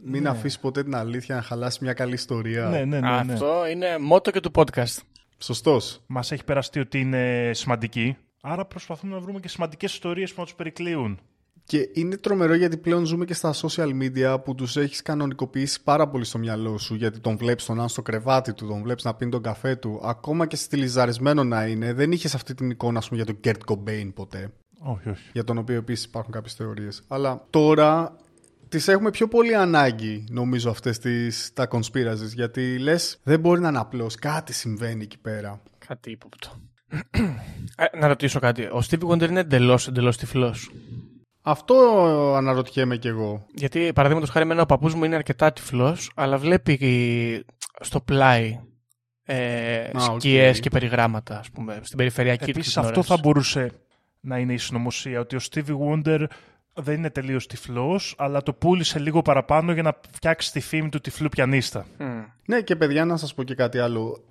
μην αφήσεις ποτέ την αλήθεια να χαλάσει μια καλή ιστορία. Ναι, ναι, ναι. ναι. Αυτό είναι μότο και του podcast. Σωστός. Μας έχει περαστεί ότι είναι σημαντική. Άρα προσπαθούμε να βρούμε και σημαντικές ιστορίες που να τους περικλείουν. Και είναι τρομερό γιατί πλέον ζούμε και στα social media που τους έχεις κανονικοποιήσει πάρα πολύ στο μυαλό σου γιατί τον βλέπεις τον αν στο κρεβάτι του, τον βλέπεις να πίνει τον καφέ του ακόμα και στυλιζαρισμένο να είναι δεν είχες αυτή την εικόνα ας πούμε, για τον Kurt Cobain ποτέ Όχι, όχι. για τον οποίο επίσης υπάρχουν κάποιες θεωρίες αλλά τώρα τις έχουμε πιο πολύ ανάγκη νομίζω αυτές τις, τα conspiracies γιατί λες δεν μπορεί να είναι απλώς κάτι συμβαίνει εκεί πέρα Κάτι ύποπτο. Ε, να ρωτήσω κάτι. Ο Stevie Wonder είναι εντελώς εντελώς τυφλός. Αυτό αναρωτιέμαι κι εγώ Γιατί παραδείγματος χάρη εμένα ο παππούς μου είναι αρκετά τυφλός, αλλά βλέπει στο πλάι ε, Α, οκ. σκιές και περιγράμματα, ας πούμε, στην περιφερειακή του Επίσης αυτό όραση. θα μπορούσε να είναι η συνωμοσία, ότι ο Stevie Wonder δεν είναι τελείως τυφλός, αλλά το πούλησε λίγο παραπάνω για να φτιάξει τη φήμη του τυφλού πιανίστα. Μμ. Ναι και παιδιά να σας πω και κάτι άλλο.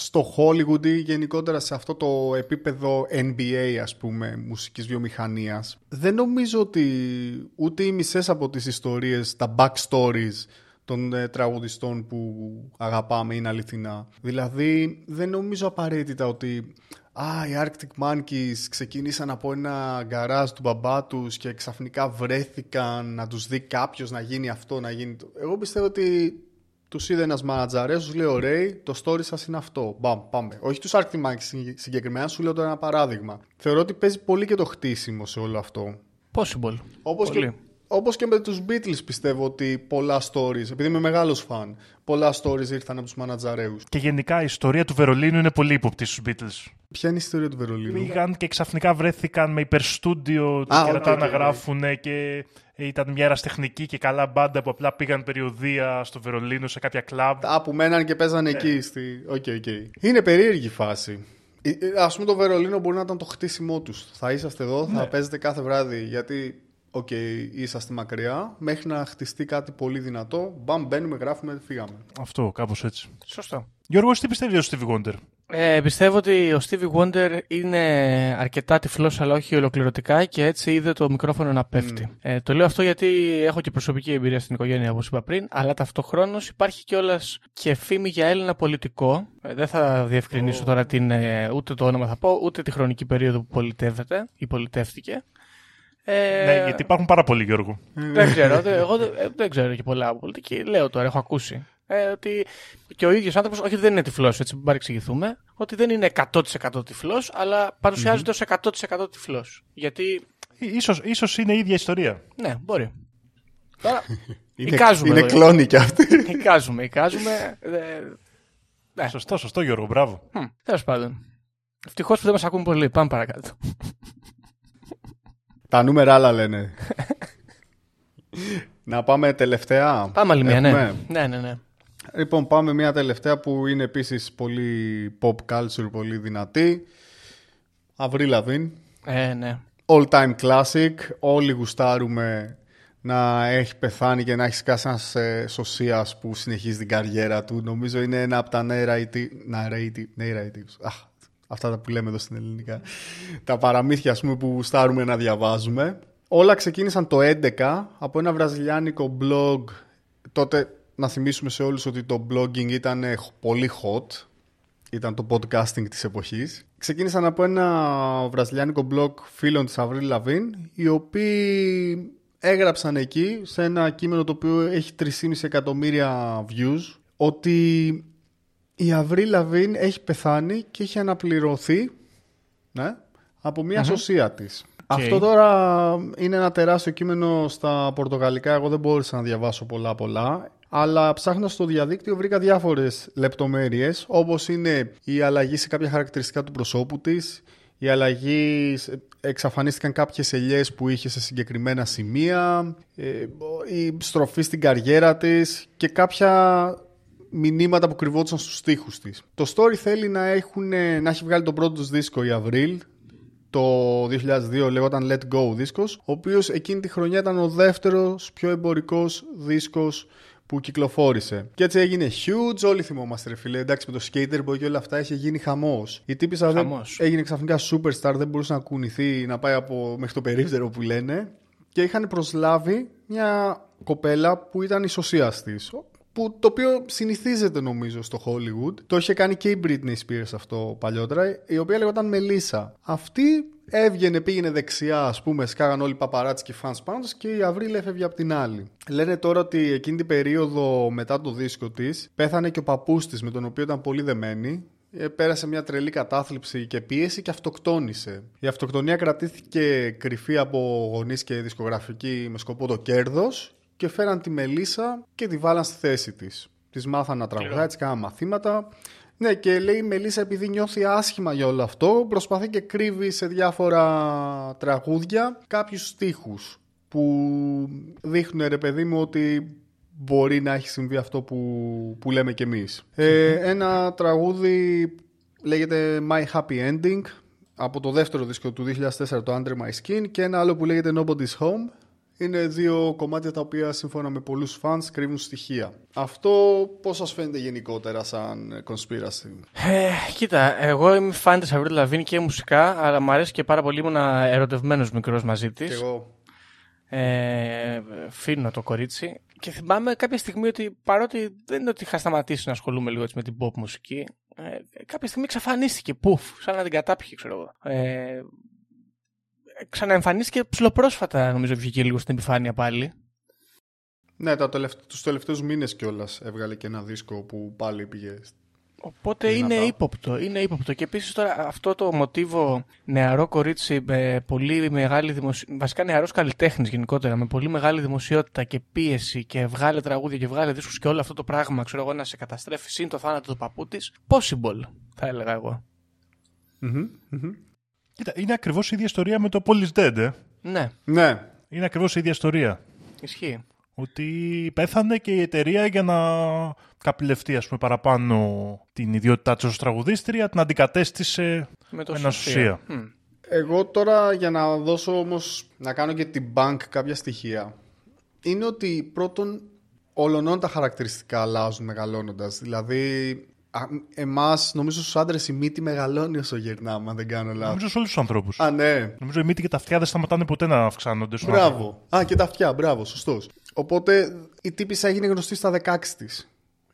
Ε, Στο Hollywood ή γενικότερα σε αυτό το επίπεδο NBA ας πούμε μουσικής βιομηχανίας δεν νομίζω ότι ούτε οι μισές από τις ιστορίες, τα backstories των ε, τραγουδιστών που αγαπάμε είναι αληθινά. Δηλαδή δεν νομίζω απαραίτητα ότι Α, οι Arctic Monkeys ξεκίνησαν από ένα γκαράζ του μπαμπά τους και ξαφνικά βρέθηκαν να τους δει κάποιος να γίνει αυτό, να γίνει το. Εγώ πιστεύω ότι τους είδε ένας μανατζαρές, τους λέει ωραία, το story σας είναι αυτό. Μπαμ, πάμε. Όχι τους Arctic Monkeys συγκε- συγκεκριμένα, σου λέω τώρα ένα παράδειγμα. Θεωρώ ότι παίζει πολύ και το χτίσιμο σε όλο αυτό. Possible. Όπως Πολύ. και, όπως και με τους Beatles πιστεύω ότι πολλά stories, επειδή είμαι μεγάλος φαν, πολλά stories ήρθαν από τους μανατζαρέους. Και γενικά η ιστορία του Βερολίνου είναι πολύ ύποπτη στους Beatles. Ποια είναι η ιστορία του Βερολίνου; Πήγαν και ξαφνικά βρέθηκαν με υπερστούντιο Α, και οκ, ρωτά οκ, να οκ. γράφουν και ήταν μια ερασιτεχνική και καλά μπάντα που απλά πήγαν περιοδεία στο Βερολίνο σε κάποια κλαμπ. Α, που μέναν και παίζανε εκεί. Στη... Οκ, οκ. Είναι περίεργη φάση. Ας πούμε το Βερολίνο μπορεί να ήταν το χτίσιμό τους. Θα είσαστε εδώ, θα παίζετε κάθε βράδυ. Γιατί, οκ, είσαστε μακριά. Μέχρι να χτιστεί κάτι πολύ δυνατό. Μπαμ, μπαίνουμε, γράφουμε, φύγαμε. Αυτό, κάπως έτσι. Σωστό. Γιώργος, εσύ τι πιστεύεις για τον Stevie Wonder; Ε, πιστεύω ότι ο Stevie Wonder είναι αρκετά τυφλός αλλά όχι ολοκληρωτικά και έτσι είδε το μικρόφωνο να πέφτει. Ε, το λέω αυτό γιατί έχω και προσωπική εμπειρία στην οικογένεια όπως είπα πριν αλλά ταυτοχρόνως υπάρχει κιόλας και φήμη για Έλληνα πολιτικό. Ε, δεν θα διευκρινίσω τώρα την, ε, ούτε το όνομα θα πω ούτε τη χρονική περίοδο που πολιτεύεται ή πολιτεύτηκε. Ε, Ναι, γιατί υπάρχουν πάρα πολλοί, Γιώργο. δεν ξέρω. δεν- εγώ δεν, ε, δεν ξέρω και πολλά από πολιτική. Λέω τώρα, έχω ακούσει. Ε, ότι και ο ίδιος άνθρωπος, όχι ότι δεν είναι τυφλός, έτσι μην παρεξηγηθούμε, ότι δεν είναι 100% τυφλός, αλλά παρουσιάζεται ως 100% τυφλός. Γιατί, Ίσως, ίσως είναι η ίδια ιστορία. ναι, μπορεί. Τώρα, Είναι, εικάζουμε. είναι εδώ. κλόνοι κι αυτοί. Εικάζουμε, εικάζουμε. Ε, Ναι. Σωστό, σωστό, Γιώργο, μπράβο. Τέλος πάντων. Ευτυχώς που δεν μας ακούν πολύ. Πάμε παρακάτω. Τα νούμερα άλλα λένε. να πάμε τελευταία. Πάμε άλλη μία, ναι. Έχουμε; Ναι, ναι, ναι. Λοιπόν, πάμε μια τελευταία που είναι επίσης πολύ pop culture, πολύ δυνατή. Αυρή Λαβίν. Ε, ναι. All time classic. Όλοι γουστάρουμε να έχει πεθάνει και να έχει σκάσει ένας ε, σωσίας που συνεχίζει την καριέρα του. Νομίζω είναι ένα από τα narrative... narrative... narratives. Αχ, Αυτά τα που λέμε εδώ στην ελληνικά. Τα παραμύθια, ας πούμε, που στάρουμε να διαβάζουμε. Όλα ξεκίνησαν το 11 από ένα βραζιλιάνικο blog. Τότε να θυμίσουμε σε όλους ότι το blogging ήταν πολύ hot. Ήταν το podcasting της εποχής. Ξεκίνησαν από ένα βραζιλιάνικο blog φίλων της Αυρίλ Λαβίν, οι οποίοι έγραψαν εκεί, σε ένα κείμενο το οποίο έχει 3,5 εκατομμύρια views, ότι η Αυρίλ Λαβίν έχει πεθάνει και έχει αναπληρωθεί ναι, από μια σωσία της. Αυτό τώρα είναι ένα τεράστιο κείμενο στα πορτογαλικά. Εγώ δεν μπόρεσα να διαβάσω πολλά πολλά. Αλλά ψάχνοντας στο διαδίκτυο βρήκα διάφορες λεπτομέρειες, όπως είναι η αλλαγή σε κάποια χαρακτηριστικά του προσώπου της, η αλλαγή, εξαφανίστηκαν κάποιες ελιές που είχε σε συγκεκριμένα σημεία, ε, η στροφή στην καριέρα της και κάποια μηνύματα που κρυβόντουσαν στους στίχους της. Το story θέλει να, έχουν, να έχει βγάλει τον πρώτο τους δίσκο η Αυρίλ, το 2002 λέγονταν Let Go δίσκος, ο οποίος εκείνη τη χρονιά ήταν ο δεύτερος πιο εμπορικός δίσκος που κυκλοφόρησε. Και έτσι έγινε huge, όλοι θυμόμαστε ρε φίλε. Εντάξει με το skater boy και όλα αυτά είχε γίνει χαμός. Η τύπησα δεν έγινε ξαφνικά superstar, δεν μπορούσε να κουνηθεί, να πάει από, μέχρι το περίπτερο που λένε. Και είχαν προσλάβει μια κοπέλα που ήταν η σωσία της. Που το οποίο συνηθίζεται νομίζω στο Hollywood. Το είχε κάνει και η Britney Spears αυτό παλιότερα, η οποία λέγονταν Μελίσσα. Αυτή έβγαινε, πήγαινε δεξιά, ας πούμε, σκάγαν όλοι οι παπαράτσι και fans πάνω και η Αυρίλ έφευγε από την άλλη. Λένε τώρα ότι εκείνη την περίοδο μετά το δίσκο της πέθανε και ο παππούς της με τον οποίο ήταν πολύ δεμένη. Ε, πέρασε μια τρελή κατάθλιψη και πίεση και αυτοκτόνησε. Η αυτοκτονία κρατήθηκε κρυφή από γονείς και δισκογραφική με σκοπό το κέρδος και φέραν τη Μελίσσα και τη βάλαν στη θέση της. Της μάθαν να τραγουδάει, της κάναν μαθήματα. Ναι, και λέει η Μελίσσα επειδή νιώθει άσχημα για όλο αυτό, προσπαθεί και κρύβει σε διάφορα τραγούδια κάποιους στίχους που δείχνουν ρε παιδί μου ότι μπορεί να έχει συμβεί αυτό που, που λέμε κι εμείς. Ε, ένα τραγούδι λέγεται My Happy Ending από το δεύτερο δίσκο του 2004 το Under My Skin και ένα άλλο που λέγεται Nobody's Home είναι δύο κομμάτια τα οποία σύμφωνα με πολλούς φανς κρύβουν στοιχεία. Αυτό πώς σας φαίνεται γενικότερα σαν conspiracy? Ε, κοίτα, εγώ είμαι φαν της Avril Lavigne και μουσικά, αλλά μου αρέσει και πάρα πολύ, ήμουν ερωτευμένος μικρός μαζί της. Και εγώ. Ε, φίνω το κορίτσι. Και θυμάμαι κάποια στιγμή ότι παρότι δεν είναι ότι είχα σταματήσει να ασχολούμαι λίγο έτσι με την pop μουσική, ε, κάποια στιγμή εξαφανίστηκε, πουφ, σαν να την κατάπιχε, ξέρω εγώ. Ε, ξαναεμφανίστηκε ψηλοπρόσφατα, νομίζω βγήκε λίγο στην επιφάνεια πάλι. Ναι, τα τελευτα... τους τελευταίους μήνες κιόλας έβγαλε και ένα δίσκο που πάλι πήγε Οπότε είναι ύποπτο, είναι ύποπτο. Και επίσης τώρα αυτό το μοτίβο νεαρό κορίτσι με πολύ μεγάλη δημοσιότητα, βασικά νεαρός καλλιτέχνης γενικότερα, με πολύ μεγάλη δημοσιότητα και πίεση και βγάλε τραγούδια και βγάλε δίσκους και όλο αυτό το πράγμα, ξέρω εγώ, να σε καταστρέφει συν το θάνατο του παππού της. Possible, θα έλεγα εγώ. Κοίτα, είναι ακριβώς η ίδια ιστορία με το Police Dead, ε. Ναι. Ναι. Είναι ακριβώς η ίδια ιστορία. Ισχύει. Ότι πέθανε και η εταιρεία για να καπηλευτεί ας πούμε, παραπάνω την ιδιότητά της ως τραγουδίστρια, την αντικατέστησε με το ένα σωσία. Εγώ τώρα για να δώσω όμως, να κάνω και την bank κάποια στοιχεία, είναι ότι πρώτον όλων τα χαρακτηριστικά αλλάζουν μεγαλώνοντας. Δηλαδή Εμάς, νομίζω στους άντρες η μύτη μεγαλώνει όσο γυρνάμε, αν δεν κάνω λάθος. Νομίζω σε όλους τους ανθρώπους. Α, ναι. Νομίζω η μύτη και τα αυτιά δεν σταματάνε ποτέ να αυξάνονται. Στον Μπράβο. άνθρωπο. Α, και τα αυτιά, μπράβο, σωστός. Οπότε η τύπησα έγινε γνωστή στα 16 της.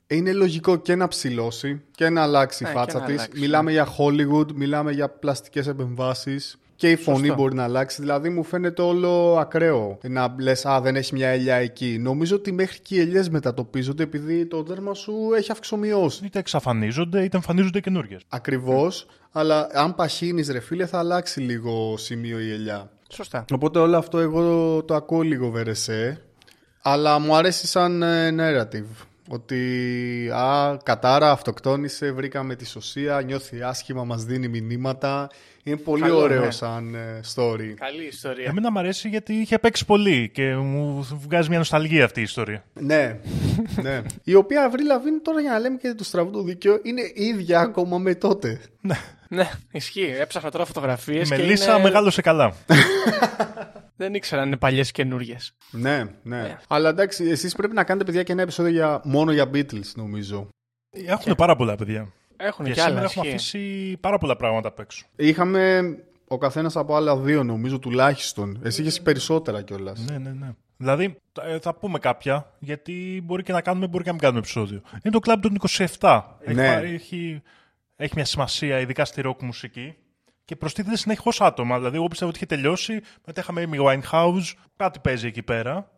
Είναι λογικό και να ψηλώσει και να αλλάξει η Ναι, φάτσα και να της. αλλάξει, Μιλάμε για Hollywood, μιλάμε για πλαστικές επεμβάσεις. Και η φωνή Σωστό. μπορεί να αλλάξει. Δηλαδή μου φαίνεται όλο ακραίο. Να λες, Α, δεν έχει μια ελιά εκεί. Νομίζω ότι μέχρι και οι ελιές μετατοπίζονται επειδή το δέρμα σου έχει αυξομοιώσει. Είτε εξαφανίζονται είτε εμφανίζονται καινούριε. Ακριβώς. Αλλά αν παχύνεις, ρε φίλε, θα αλλάξει λίγο σημείο η ελιά. Σωστά. Οπότε όλο αυτό εγώ το ακούω λίγο βερεσέ. Αλλά μου αρέσει σαν ε, narrative. Ότι α, κατάρα, αυτοκτόνησε, βρήκαμε τη σωσία, νιώθει άσχημα, μας δίνει μηνύματα. Είναι πολύ Καλό, ωραίο ναι. σαν ε, story. Καλή ιστορία. Εμένα μου αρέσει γιατί είχε παίξει πολύ και μου βγάζει μια νοσταλγία αυτή η ιστορία. ναι, ναι. Η οποία Αυρή Λαβίνη τώρα για να λέμε και του στραβού το δίκαιο είναι ίδια ακόμα με τότε. Ναι, ισχύει. Έψαχνα τώρα φωτογραφίες. Η Μελίσσα είναι... μεγάλωσε καλά. Δεν ήξερα αν είναι παλιές καινούριες. ναι, ναι. Αλλά εντάξει, εσείς πρέπει να κάνετε παιδιά και ένα επεισόδιο για, μόνο για Beatles νομίζω. Έχουν πάρα πολλά παιδιά. Έχουν Και και άλλα. σήμερα έχουμε ισχύει. αφήσει πάρα πολλά πράγματα απ' έξω. Είχαμε ο καθένας από άλλα δύο, νομίζω τουλάχιστον. Εσύ είχες περισσότερα κιόλας. Ναι, ναι, ναι. Δηλαδή, ε, θα πούμε κάποια, γιατί μπορεί και να κάνουμε, μπορεί και να μην κάνουμε επεισόδιο. Είναι το Club των 27. Έχει, Ναι. πάρει- έχει, έχει μια σημασία, ειδικά στη rock μουσική. Και προστίθεται συνεχώς άτομα. Δηλαδή, εγώ πιστεύω ότι είχε τελειώσει. Μετά είχαμε Amy Winehouse. Κάτι παίζει εκεί πέρα.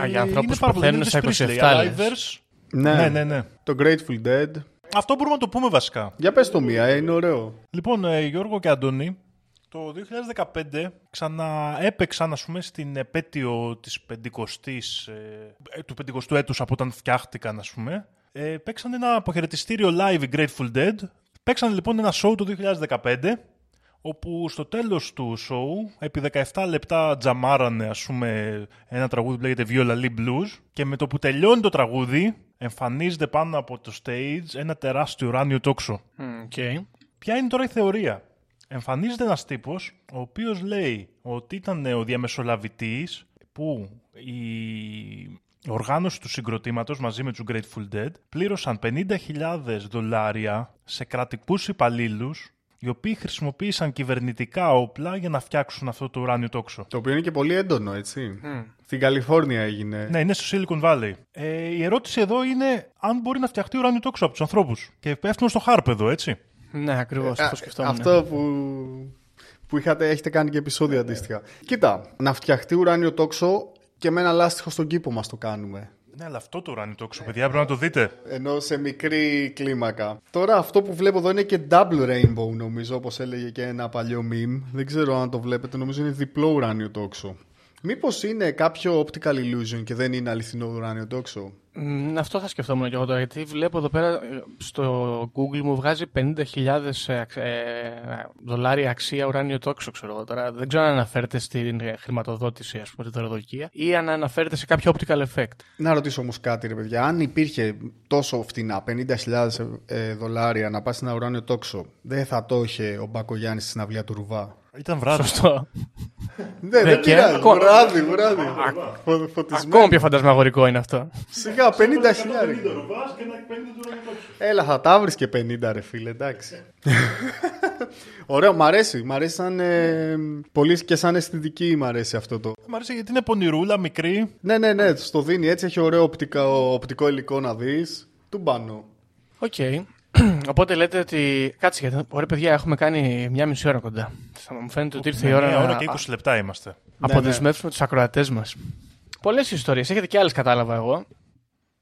Α, για ανθρώπους είναι που πάρα πολύ- πεθαίνουν είναι στα της Priestley, 27 λες. Alivers. Ναι. Ναι, ναι, ναι. Το Grateful Dead. Αυτό μπορούμε να το πούμε βασικά. Για πες το μία, ε, είναι ωραίο. Λοιπόν, ε, Γιώργο και Αντώνη, το 2015 ξαναέπαιξαν, ας πούμε, στην επέτειο της 50ης, ε, του 50ου έτους από όταν φτιάχτηκαν, ας πούμε. Ε, παίξαν ένα αποχαιρετιστήριο live οι Grateful Dead. Παίξαν λοιπόν ένα show το 2015, όπου στο τέλος του show, επί 17 λεπτά τζαμάρανε, ας πούμε, ένα τραγούδι που λέγεται Viola Lee Blues και με το που τελειώνει το τραγούδι, εμφανίζεται πάνω από το stage ένα τεράστιο ουράνιο τόξο. Μμ, οκ. Ποια είναι τώρα η θεωρία; Εμφανίζεται ένας τύπος ο οποίος λέει ότι ήταν ο διαμεσολαβητής που η οργάνωση του συγκροτήματος μαζί με τους Grateful Dead πλήρωσαν 50.000 δολάρια σε κρατικούς υπαλλήλους οι οποίοι χρησιμοποίησαν κυβερνητικά όπλα για να φτιάξουν αυτό το ουράνιο τόξο. Το οποίο είναι και πολύ έντονο, έτσι. Στην Καλιφόρνια έγινε. Ναι, είναι στο Silicon Valley. Ε, η ερώτηση εδώ είναι αν μπορεί να φτιαχτεί ουράνιο τόξο από τους ανθρώπους. Και πέφτουμε στο χάρπ εδώ, έτσι. Ναι, ακριβώς. Α, Αυτό σκεφτόμουν. Αυτό που, που είχατε, έχετε κάνει και επεισόδιο αντίστοιχα. Κοίτα, να φτιαχτεί ουράνιο τόξο και με ένα λάστιχο στον κήπο μας το κάνουμε. Ναι, αλλά αυτό το ουράνιο τόξο, παιδιά, πρέπει να το δείτε. Ενώ σε μικρή κλίμακα. Τώρα αυτό που βλέπω εδώ είναι και double rainbow νομίζω, όπως έλεγε και ένα παλιό meme. Δεν ξέρω αν το βλέπετε, νομίζω είναι διπλό ουράνιο τόξο. Μήπως είναι κάποιο optical illusion και δεν είναι αληθινό ουράνιο τόξο. Μ, αυτό θα σκεφτόμουν και εγώ τώρα, γιατί βλέπω εδώ πέρα ε, στο Google μου βγάζει 50.000 ε, αξ- ε, δολάρια αξία ουράνιο τόξο, ξέρω εγώ τώρα. Δεν ξέρω αν αναφέρεται στην ε, χρηματοδότηση, ας πούμε, τη δωροδοκία ή αν αναφέρεται σε κάποιο optical effect. Να ρωτήσω όμως κάτι ρε παιδιά, αν υπήρχε τόσο φτηνά 50.000 ε, δολάρια να πας σε ένα ουράνιο τόξο, δεν θα το είχε ο Μπακογιάννης στην αυλία του Ρουβά; Ήταν βράδυ. Σωστό. Ναι, Ναι, δεν και πειράζει. ακόμα- Βράδυ, βράδυ. Φω- φωτισμένο. Ακόμα πιο φαντασμαγορικό είναι αυτό. Σιγά, 50 χιλιάρια. Έλα, θα τα βρεις και 50, ρε φίλε, εντάξει. Ωραίο, μ' αρέσει. Μ' αρέσει σαν. ε, πολύ και σαν αισθητική, μ' αρέσει αυτό το. Μ' αρέσει γιατί είναι πονηρούλα, μικρή. Ναι, ναι, ναι, στο δίνει έτσι. Έχει ωραίο οπτικό, οπτικό υλικό να δεις. Του μπάνω. Οκ. Οπότε λέτε ότι. Κάτσε γιατί. Ωραία, παιδιά, έχουμε κάνει μια μισή ώρα κοντά. Θα μου φαίνεται ότι ήρθε η ώρα Μια να ώρα και 20 λεπτά είμαστε. αποδεσμεύσουμε τους ακροατές μας. Πολλές ιστορίες. Έχετε και άλλες, κατάλαβα εγώ.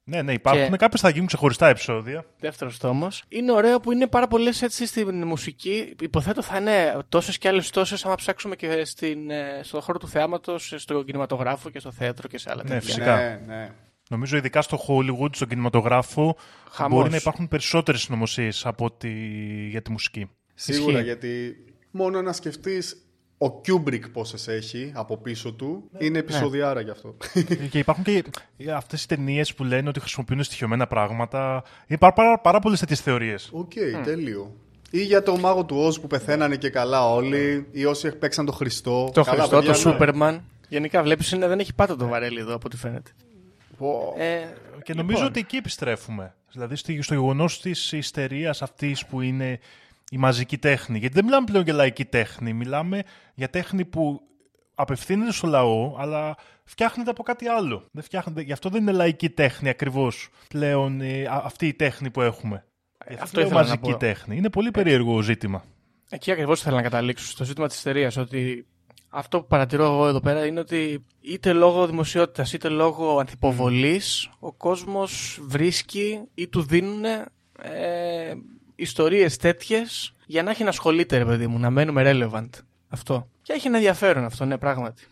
Ναι, ναι, υπάρχουν. Και- Κάποιες θα γίνουν ξεχωριστά επεισόδια. Δεύτερος τόμος. Είναι ωραίο που είναι πάρα πολλές έτσι στην μουσική. Υποθέτω θα είναι τόσες και άλλες τόσες άμα ψάξουμε και στην, ε, στον χώρο του θεάματος, στον κινηματογράφο και στο θέατρο και σε άλλα Ναι, τέτοια. φυσικά. Ναι, ναι. Νομίζω ειδικά στο Hollywood, στον κινηματογράφο, Χαμός. μπορεί να υπάρχουν περισσότερες συνωμοσίες από ότι για τη μουσική. Σίγουρα Ισχύει. γιατί μόνο να σκεφτείς ο Kubrick πόσες έχει από πίσω του. Είναι επεισοδιάρα γι' αυτό. και υπάρχουν και αυτές οι ταινίες που λένε ότι χρησιμοποιούν στοιχειωμένα πράγματα. Υπάρχουν πάρα, πάρα πολλές τέτοιες θεωρίες. Οκ, τέλειο. Ή για το μάγο του Όζ που πεθαίνανε και καλά όλοι, ή όσοι παίξαν το Χριστό. Το Καλά, Χριστό, παιδιά, το ναι. Σούπερμαν. Γενικά βλέπεις δεν έχει πάτα το βαρέλι εδώ από ό,τι φαίνεται. Πω. Ε, Και νομίζω λοιπόν. ότι εκεί επιστρέφουμε. Δηλαδή στη- στο γεγονός της ιστερίας αυτής που είναι η μαζική τέχνη. Γιατί δεν μιλάμε πλέον για λαϊκή τέχνη. Μιλάμε για τέχνη που απευθύνεται στο λαό, αλλά φτιάχνεται από κάτι άλλο. Δεν φτιάχνεται, γι' αυτό δεν είναι λαϊκή τέχνη ακριβώς πλέον ε, α- αυτή η τέχνη που έχουμε. Γι' αυτό, αυτό λέω ήθελα να μαζική πω. τέχνη. Είναι πολύ περίεργο ζήτημα. Εκεί ακριβώς ήθελα να καταλήξω στο ζήτημα της εταιρεία. Ότι αυτό που παρατηρώ εγώ εδώ πέρα είναι ότι είτε λόγω δημοσιότητας είτε λόγω ανθυποβολής ο κόσμος βρίσκει ή του δίνουν ε, ιστορίες τέτοιες για να έχει να ασχολείται, ρε παιδί μου, να μένουμε relevant. Αυτό. Και έχει ένα ενδιαφέρον αυτό, ναι, πράγματι.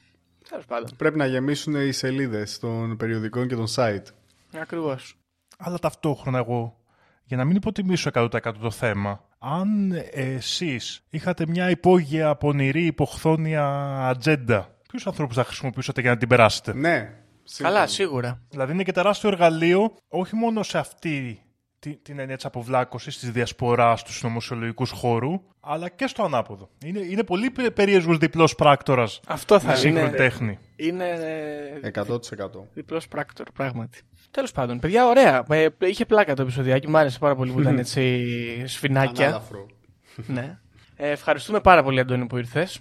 Τέλος πάντων. Πρέπει να γεμίσουν οι σελίδες των περιοδικών και των site. Ακριβώς. Αλλά ταυτόχρονα εγώ, για να μην υποτιμήσω 100% το θέμα, αν εσείς είχατε μια υπόγεια, πονηρή, υποχθόνια ατζέντα, ποιους ανθρώπους θα χρησιμοποιούσατε για να την περάσετε; Ναι. σίγουρα. Καλά, σίγουρα. Δηλαδή είναι και τεράστιο εργαλείο, όχι μόνο σε αυτή την, την έννοια της αποβλάκωσης, της διασποράς του συνωμοσιολογικούς χώρου, αλλά και στο ανάποδο. Είναι, είναι πολύ περίεργος διπλός πράκτορας. Αυτό θα είναι. τέχνη. Είναι. 100%. Διπλός πράκτορα, πράγματι. Τέλος πάντων, παιδιά, ωραία. Ε, είχε πλάκα το επεισοδιάκι. Μ' άρεσε πάρα πολύ που ήταν έτσι σφινάκια. ναι. Ε, ευχαριστούμε πάρα πολύ, Αντώνη, που ήρθες.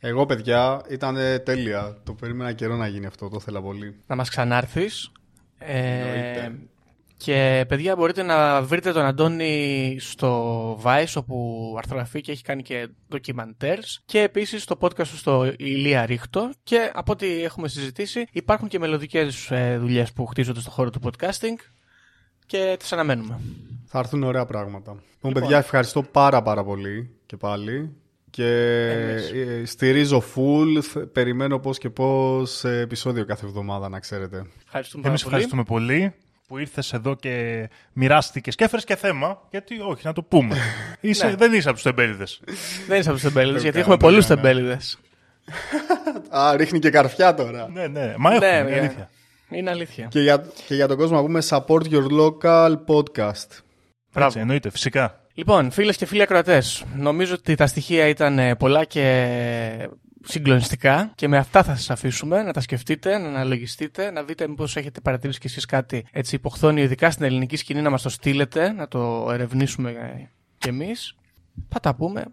Εγώ, παιδιά, ήταν τέλεια. Το περίμενα καιρό να γίνει αυτό. Το ήθελα πολύ. Να μας ξανάρθεις. Ε, και παιδιά μπορείτε να βρείτε τον Αντώνη στο Vice όπου αρθρογραφεί και έχει κάνει και ντοκιμαντέρς. Και επίσης στο podcast του στο Ηλία Ρίχτο. Και από ό,τι έχουμε συζητήσει υπάρχουν και μελλοντικές ε, δουλειές που χτίζονται στο χώρο του podcasting. Και τις αναμένουμε. Θα έρθουν ωραία πράγματα. Λοιπόν, λοιπόν. παιδιά ευχαριστώ πάρα πάρα πολύ και πάλι. Και ε, στηρίζω full, περιμένω πώς και πώς επεισόδιο κάθε εβδομάδα να ξέρετε. Ευχαριστούμε Εμείς ευχαριστούμε πολύ που ήρθες εδώ και μοιράστηκες και έφερες και θέμα. Γιατί όχι, να το πούμε. είσαι, ναι. Δεν είσαι από τους τεμπέληδες. δεν είσαι από τους τεμπέληδες, γιατί έχουμε πολλούς τεμπέληδες. Α, ρίχνει και καρφιά τώρα. ναι, ναι. Μα έχουμε, ναι, είναι αλήθεια. Είναι αλήθεια. Και για, και για τον κόσμο να πούμε support your local podcast. Έτσι, εννοείται, φυσικά. Λοιπόν, φίλες και φίλοι ακροατές, νομίζω ότι τα στοιχεία ήταν ε, πολλά και συγκλονιστικά και με αυτά θα σας αφήσουμε να τα σκεφτείτε, να αναλογιστείτε, να δείτε μήπως έχετε παρατηρήσει κι εσείς κάτι έτσι υποχθόνιο ειδικά στην ελληνική σκηνή να μας το στείλετε, να το ερευνήσουμε κι εμείς. Θα τα πούμε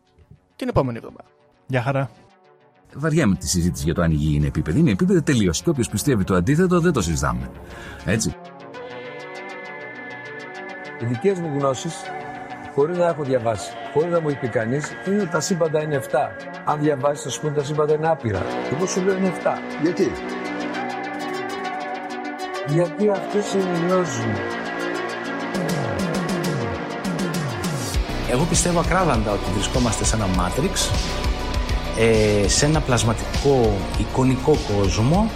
την επόμενη εβδομάδα. Γεια χαρά. Βαριέμαι τη συζήτηση για το αν η γη είναι επίπεδη. Είναι επίπεδη τελείως. Και όποιος πιστεύει το αντίθετο δεν το συζητάμε. Έτσι. Οι δικές μου γνώσεις χωρίς να έχω διαβάσει, χωρίς να μου είπε κανείς, είναι ότι τα σύμπαντα είναι 7. Αν διαβάσεις, θα σου πούνε τα σύμπαντα είναι άπειρα. Εγώ σου λέω είναι 7. Γιατί; Γιατί αυτό συνειδητοποιούν. Εγώ πιστεύω ακράδαντα ότι βρισκόμαστε σε ένα Matrix, ε, σε ένα πλασματικό εικονικό κόσμο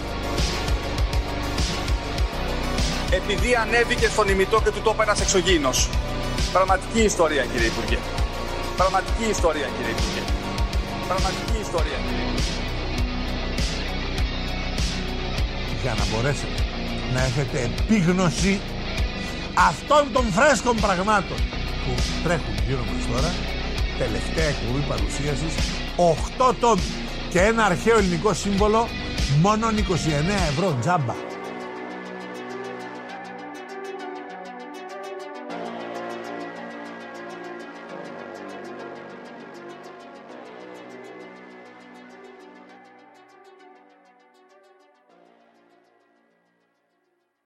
επειδή ανέβηκε στον ημιτό και του τόπου ένας εξωγήινος. Πραγματική ιστορία, κύριε Υπουργέ. Πραγματική ιστορία, κύριε Υπουργέ. Πραγματική ιστορία, κύριε Υπουργέ. Για να μπορέσετε να έχετε επίγνωση αυτών των φρέσκων πραγμάτων που τρέχουν γύρω μας τώρα, τελευταία εκπομπή παρουσίασης, 8 τόμοι και ένα αρχαίο ελληνικό σύμβολο, μόνο 29 ευρώ τζάμπα.